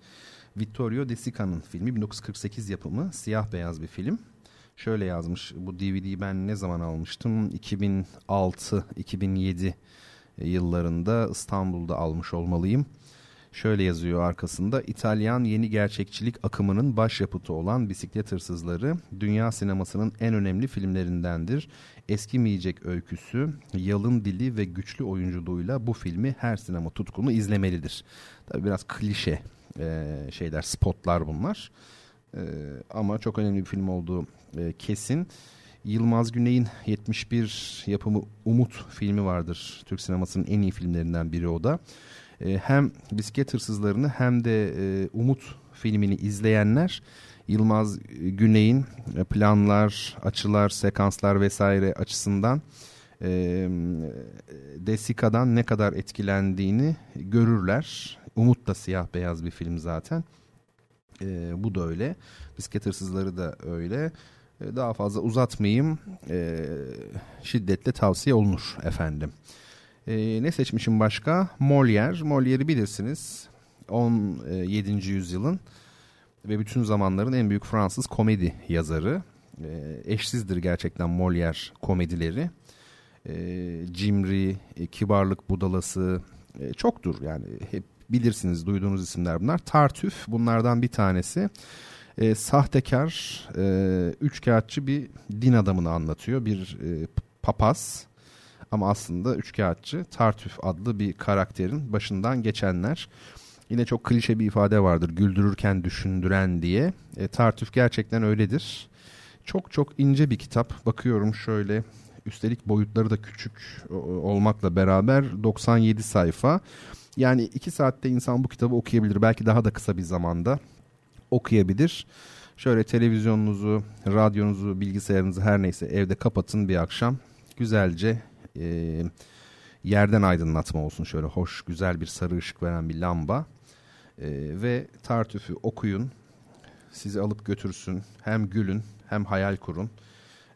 Vittorio De Sica'nın filmi 1948 yapımı siyah beyaz bir film. Şöyle yazmış bu DVD'yi ben ne zaman almıştım? 2006-2007 yıllarında İstanbul'da almış olmalıyım. Şöyle yazıyor arkasında İtalyan yeni gerçekçilik akımının başyapıtı olan Bisiklet Hırsızları dünya sinemasının en önemli filmlerindendir. Eskimeyecek öyküsü, yalın dili ve güçlü oyunculuğuyla bu filmi her sinema tutkunu izlemelidir. Tabi biraz klişe e, şeyler, spotlar bunlar. E, ama çok önemli bir film olduğu e, kesin. Yılmaz Güney'in 71 yapımı Umut filmi vardır. Türk sinemasının en iyi filmlerinden biri o da. E, hem bisiklet hırsızlarını hem de e, Umut filmini izleyenler Yılmaz Güney'in planlar, açılar, sekanslar vesaire açısından e, Desika'dan ne kadar etkilendiğini görürler. Umut da siyah beyaz bir film zaten. E, bu da öyle. Bisiklet hırsızları da öyle. E, daha fazla uzatmayayım. E, şiddetle tavsiye olunur efendim. E, ne seçmişim başka? Molière. Molière'i bilirsiniz. 17. yüzyılın ve bütün zamanların en büyük Fransız komedi yazarı. E, eşsizdir gerçekten Molière komedileri. E, cimri, e, kibarlık budalası e, çoktur yani hep bilirsiniz duyduğunuz isimler bunlar. Tartüf bunlardan bir tanesi e, sahtekar, e, üçkağıtçı bir din adamını anlatıyor. Bir e, papaz ama aslında üçkağıtçı Tartüf adlı bir karakterin başından geçenler. Yine çok klişe bir ifade vardır güldürürken düşündüren diye. E, Tartüf gerçekten öyledir. Çok çok ince bir kitap. Bakıyorum şöyle üstelik boyutları da küçük olmakla beraber 97 sayfa. Yani iki saatte insan bu kitabı okuyabilir. Belki daha da kısa bir zamanda okuyabilir. Şöyle televizyonunuzu, radyonuzu, bilgisayarınızı her neyse evde kapatın bir akşam. Güzelce e, yerden aydınlatma olsun şöyle hoş güzel bir sarı ışık veren bir lamba. E, ve Tartüf'ü okuyun. Sizi alıp götürsün. Hem gülün hem hayal kurun.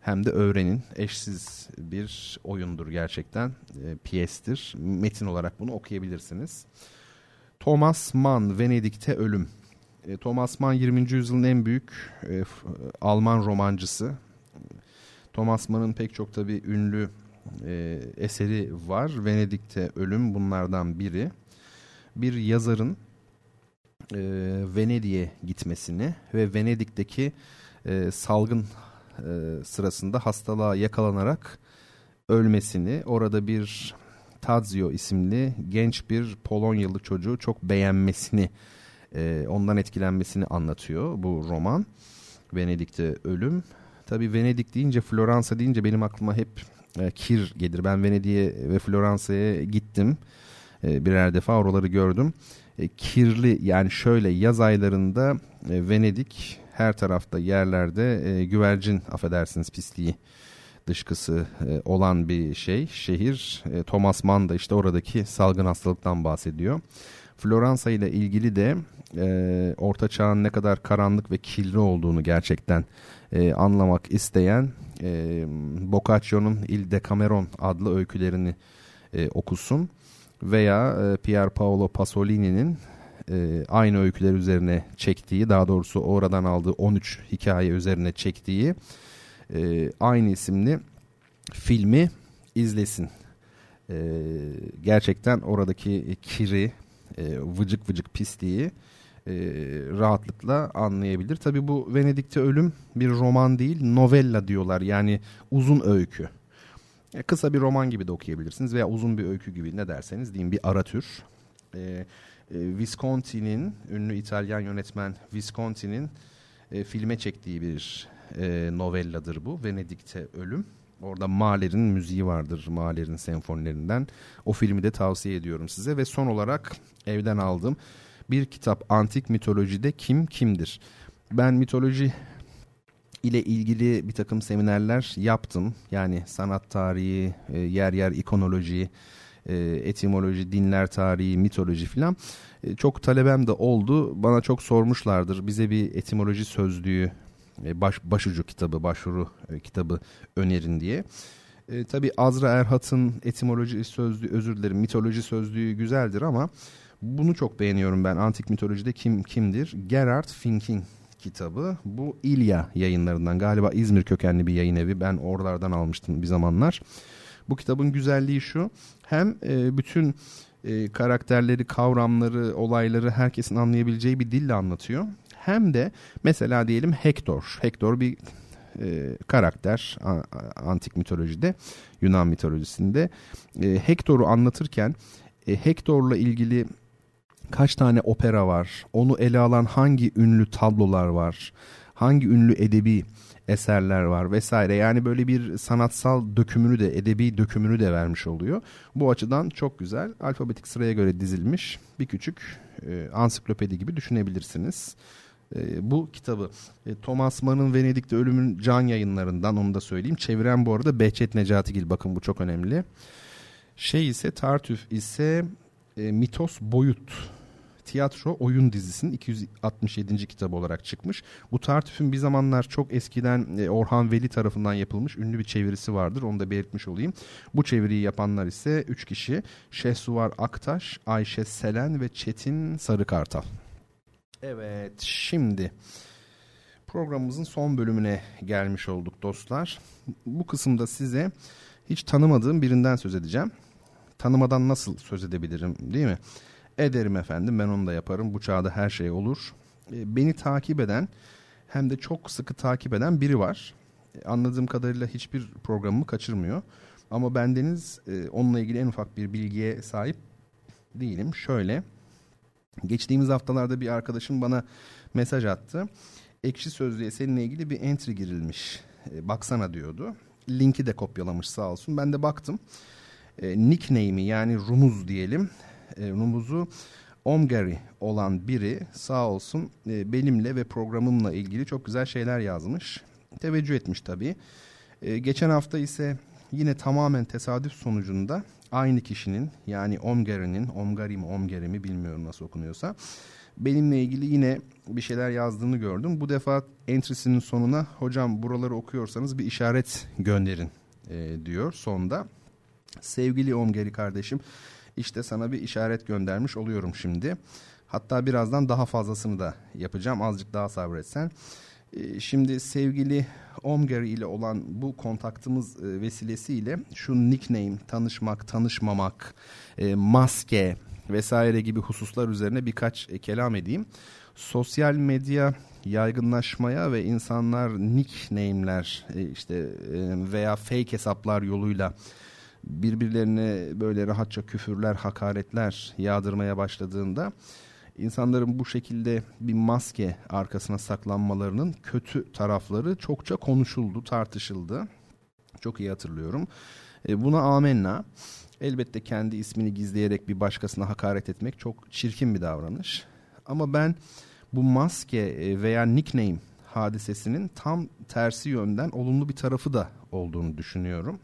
Hem de öğrenin. Eşsiz bir oyundur gerçekten. E, piyestir. Metin olarak bunu okuyabilirsiniz. Thomas Mann Venedik'te Ölüm e, Thomas Mann 20. yüzyılın en büyük e, Alman romancısı. Thomas Mann'ın pek çok tabi ünlü e, eseri var. Venedik'te Ölüm bunlardan biri. Bir yazarın e, Venedik'e gitmesini ve Venedik'teki e, salgın e, sırasında hastalığa yakalanarak ölmesini, orada bir Tadzio isimli genç bir Polonyalı çocuğu çok beğenmesini e, ondan etkilenmesini anlatıyor bu roman. Venedik'te ölüm. Tabii Venedik deyince Floransa deyince benim aklıma hep e, kir gelir. Ben Venedik'e ve Floransa'ya gittim. E, birer defa oraları gördüm. E, kirli yani şöyle yaz aylarında e, Venedik her tarafta yerlerde e, güvercin affedersiniz pisliği dışkısı e, olan bir şey şehir. E, Thomas Mann da işte oradaki salgın hastalıktan bahsediyor. Floransa ile ilgili de e, Orta Çağ'ın ne kadar karanlık ve kirli olduğunu gerçekten e, anlamak isteyen e, Boccaccio'nun Il Decameron adlı öykülerini e, okusun veya e, Pier Paolo Pasolini'nin e, aynı öyküler üzerine çektiği daha doğrusu oradan aldığı 13 hikaye üzerine çektiği e, aynı isimli filmi izlesin. E, gerçekten oradaki kiri, e, vıcık vıcık pisliği e, rahatlıkla anlayabilir. Tabi bu Venedik'te Ölüm bir roman değil novella diyorlar yani uzun öykü. E, kısa bir roman gibi de okuyabilirsiniz veya uzun bir öykü gibi ne derseniz diyeyim bir ara tür. E, e, Visconti'nin ünlü İtalyan yönetmen Visconti'nin e, filme çektiği bir e, novelladır bu. Venedik'te Ölüm. Orada Mahler'in müziği vardır Mahler'in senfonilerinden. O filmi de tavsiye ediyorum size ve son olarak evden aldım bir kitap Antik Mitolojide Kim Kimdir? Ben mitoloji ile ilgili bir takım seminerler yaptım. Yani sanat tarihi, e, yer yer ikonoloji, e, etimoloji, dinler tarihi, mitoloji filan. E, çok talebem de oldu. Bana çok sormuşlardır. Bize bir etimoloji sözlüğü, baş, başucu kitabı, başvuru kitabı önerin diye. E, tabii Azra Erhat'ın etimoloji sözlüğü, özür dilerim mitoloji sözlüğü güzeldir ama bunu çok beğeniyorum ben. Antik mitolojide kim kimdir? Gerard Fink'in kitabı. Bu İlya yayınlarından galiba İzmir kökenli bir yayın evi. Ben oralardan almıştım bir zamanlar. Bu kitabın güzelliği şu. Hem e, bütün e, karakterleri, kavramları, olayları herkesin anlayabileceği bir dille anlatıyor. Hem de mesela diyelim Hector. Hector bir e, karakter a, antik mitolojide, Yunan mitolojisinde. E, Hector'u anlatırken e, Hector'la ilgili kaç tane opera var, onu ele alan hangi ünlü tablolar var, hangi ünlü edebi eserler var vesaire. Yani böyle bir sanatsal dökümünü de edebi dökümünü de vermiş oluyor. Bu açıdan çok güzel. Alfabetik sıraya göre dizilmiş bir küçük e, ansiklopedi gibi düşünebilirsiniz. E, bu kitabı e, Thomas Mann'ın Venedik'te Ölümün Can yayınlarından onu da söyleyeyim. Çeviren bu arada Behçet Necatigil bakın bu çok önemli. Şey ise Tartüf ise e, Mitos Boyut tiyatro oyun dizisinin 267. kitabı olarak çıkmış. Bu Tartüf'ün bir zamanlar çok eskiden e, Orhan Veli tarafından yapılmış ünlü bir çevirisi vardır. Onu da belirtmiş olayım. Bu çeviriyi yapanlar ise 3 kişi. Şehsuvar Aktaş, Ayşe Selen ve Çetin Sarıkartal. Evet şimdi programımızın son bölümüne gelmiş olduk dostlar. Bu kısımda size hiç tanımadığım birinden söz edeceğim. Tanımadan nasıl söz edebilirim değil mi? Ederim efendim ben onu da yaparım. Bu çağda her şey olur. E, beni takip eden hem de çok sıkı takip eden biri var. E, anladığım kadarıyla hiçbir programımı kaçırmıyor. Ama bendeniz e, onunla ilgili en ufak bir bilgiye sahip değilim. Şöyle geçtiğimiz haftalarda bir arkadaşım bana mesaj attı. Ekşi Sözlüğe seninle ilgili bir entry girilmiş. E, baksana diyordu. Linki de kopyalamış sağ olsun. Ben de baktım. E, nickname'i yani rumuz diyelim e, Rumuz'u Omgari olan biri sağ olsun e, benimle ve programımla ilgili çok güzel şeyler yazmış. Teveccüh etmiş tabii. E, geçen hafta ise yine tamamen tesadüf sonucunda aynı kişinin yani Omgari'nin, Omgari mi Omgari mi bilmiyorum nasıl okunuyorsa benimle ilgili yine bir şeyler yazdığını gördüm. Bu defa entry'sinin sonuna hocam buraları okuyorsanız bir işaret gönderin e, diyor sonda. Sevgili Omgari kardeşim işte sana bir işaret göndermiş oluyorum şimdi. Hatta birazdan daha fazlasını da yapacağım. Azıcık daha sabretsen. Ee, şimdi sevgili Omgar ile olan bu kontaktımız e, vesilesiyle şu nickname, tanışmak, tanışmamak, e, maske vesaire gibi hususlar üzerine birkaç e, kelam edeyim. Sosyal medya yaygınlaşmaya ve insanlar nickname'ler işte veya fake hesaplar yoluyla birbirlerine böyle rahatça küfürler, hakaretler yağdırmaya başladığında insanların bu şekilde bir maske arkasına saklanmalarının kötü tarafları çokça konuşuldu, tartışıldı. Çok iyi hatırlıyorum. E, buna amenna. Elbette kendi ismini gizleyerek bir başkasına hakaret etmek çok çirkin bir davranış. Ama ben bu maske e, veya nickname hadisesinin tam tersi yönden olumlu bir tarafı da olduğunu düşünüyorum.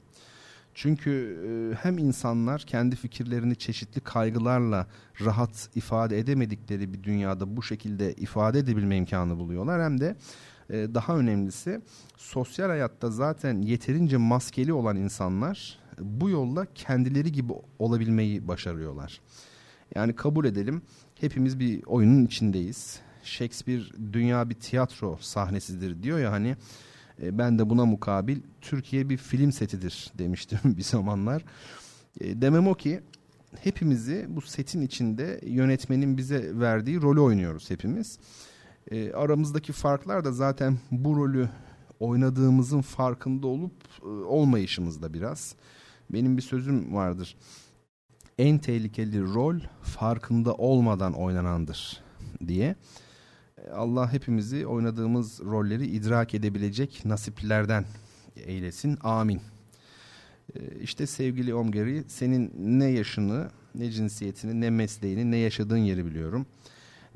Çünkü e, hem insanlar kendi fikirlerini çeşitli kaygılarla rahat ifade edemedikleri bir dünyada bu şekilde ifade edebilme imkanı buluyorlar. Hem de e, daha önemlisi sosyal hayatta zaten yeterince maskeli olan insanlar bu yolla kendileri gibi olabilmeyi başarıyorlar. Yani kabul edelim hepimiz bir oyunun içindeyiz. Shakespeare dünya bir tiyatro sahnesidir diyor ya hani e, ben de buna mukabil Türkiye bir film setidir demiştim bir zamanlar. E, demem o ki hepimizi bu setin içinde yönetmenin bize verdiği rolü oynuyoruz hepimiz. E, aramızdaki farklar da zaten bu rolü oynadığımızın farkında olup e, olmayışımızda biraz. Benim bir sözüm vardır. En tehlikeli rol farkında olmadan oynanandır diye. Allah hepimizi oynadığımız rolleri idrak edebilecek nasiplerden eylesin. Amin. Ee, işte sevgili Omgeri senin ne yaşını, ne cinsiyetini, ne mesleğini, ne yaşadığın yeri biliyorum.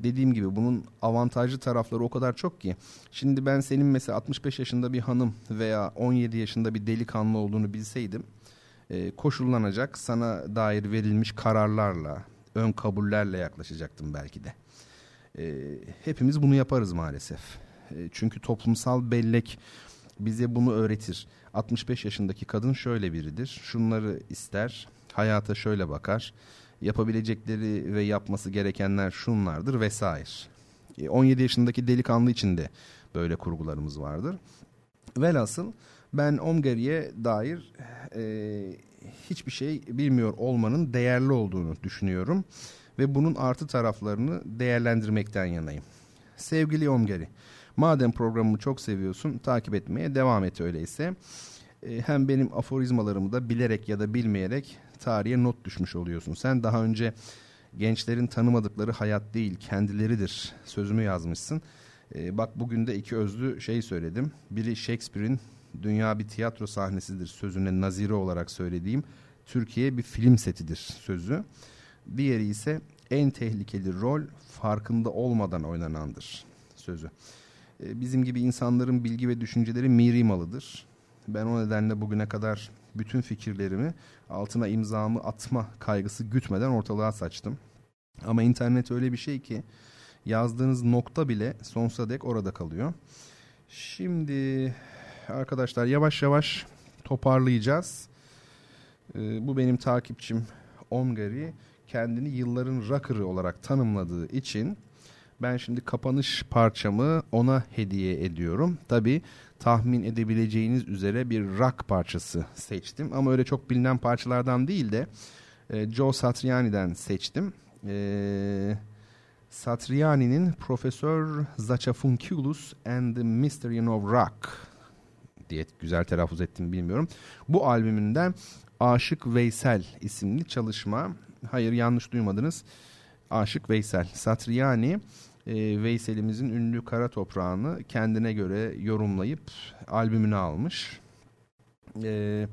Dediğim gibi bunun avantajlı tarafları o kadar çok ki. Şimdi ben senin mesela 65 yaşında bir hanım veya 17 yaşında bir delikanlı olduğunu bilseydim e, koşullanacak sana dair verilmiş kararlarla, ön kabullerle yaklaşacaktım belki de. E, hepimiz bunu yaparız maalesef. E, çünkü toplumsal bellek bize bunu öğretir. 65 yaşındaki kadın şöyle biridir. Şunları ister, hayata şöyle bakar. Yapabilecekleri ve yapması gerekenler şunlardır vesaire. 17 yaşındaki delikanlı için de böyle kurgularımız vardır. Velhasıl ben Omgari'ye dair e, hiçbir şey bilmiyor olmanın değerli olduğunu düşünüyorum ve bunun artı taraflarını değerlendirmekten yanayım. Sevgili Omgeri, madem programımı çok seviyorsun takip etmeye devam et öyleyse. E, hem benim aforizmalarımı da bilerek ya da bilmeyerek tarihe not düşmüş oluyorsun. Sen daha önce gençlerin tanımadıkları hayat değil kendileridir sözümü yazmışsın. E, bak bugün de iki özlü şey söyledim. Biri Shakespeare'in dünya bir tiyatro sahnesidir sözüne nazire olarak söylediğim Türkiye bir film setidir sözü. Diğeri ise en tehlikeli rol farkında olmadan oynanandır sözü. E, bizim gibi insanların bilgi ve düşünceleri miri malıdır. Ben o nedenle bugüne kadar bütün fikirlerimi altına imzamı atma kaygısı gütmeden ortalığa saçtım. Ama internet öyle bir şey ki yazdığınız nokta bile sonsuza dek orada kalıyor. Şimdi arkadaşlar yavaş yavaş toparlayacağız. Ee, bu benim takipçim Omgari kendini yılların rocker'ı olarak tanımladığı için ben şimdi kapanış parçamı ona hediye ediyorum. Tabi tahmin edebileceğiniz üzere bir rock parçası seçtim. Ama öyle çok bilinen parçalardan değil de e, Joe Satriani'den seçtim. E, Satriani'nin Profesör Zachafunculus and the Mystery of Rock diye güzel telaffuz ettim bilmiyorum. Bu albümünden Aşık Veysel isimli çalışma. Hayır yanlış duymadınız. Aşık Veysel. Satriani e, Veysel'imizin ünlü kara toprağını kendine göre yorumlayıp albümüne almış. E,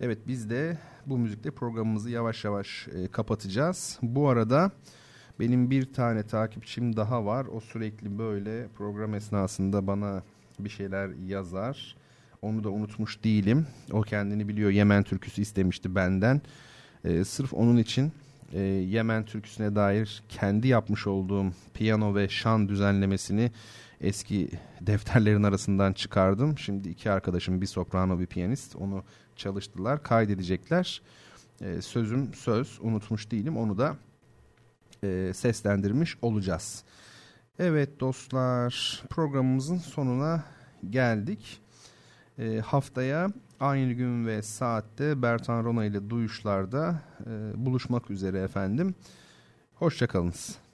evet biz de bu müzikle programımızı yavaş yavaş e, kapatacağız. Bu arada benim bir tane takipçim daha var. O sürekli böyle program esnasında bana bir şeyler yazar. Onu da unutmuş değilim. O kendini biliyor. Yemen türküsü istemişti benden. Ee, sırf onun için e, Yemen türküsüne dair kendi yapmış olduğum piyano ve şan düzenlemesini eski defterlerin arasından çıkardım. Şimdi iki arkadaşım bir soprano bir piyanist onu çalıştılar kaydedecekler. E, sözüm söz unutmuş değilim onu da e, seslendirmiş olacağız. Evet dostlar programımızın sonuna geldik. E, haftaya aynı gün ve saatte Bertan Rona ile duyuşlarda e, buluşmak üzere efendim. Hoşçakalınız.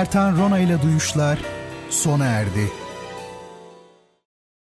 Bertan Rona ile Duyuşlar sona erdi.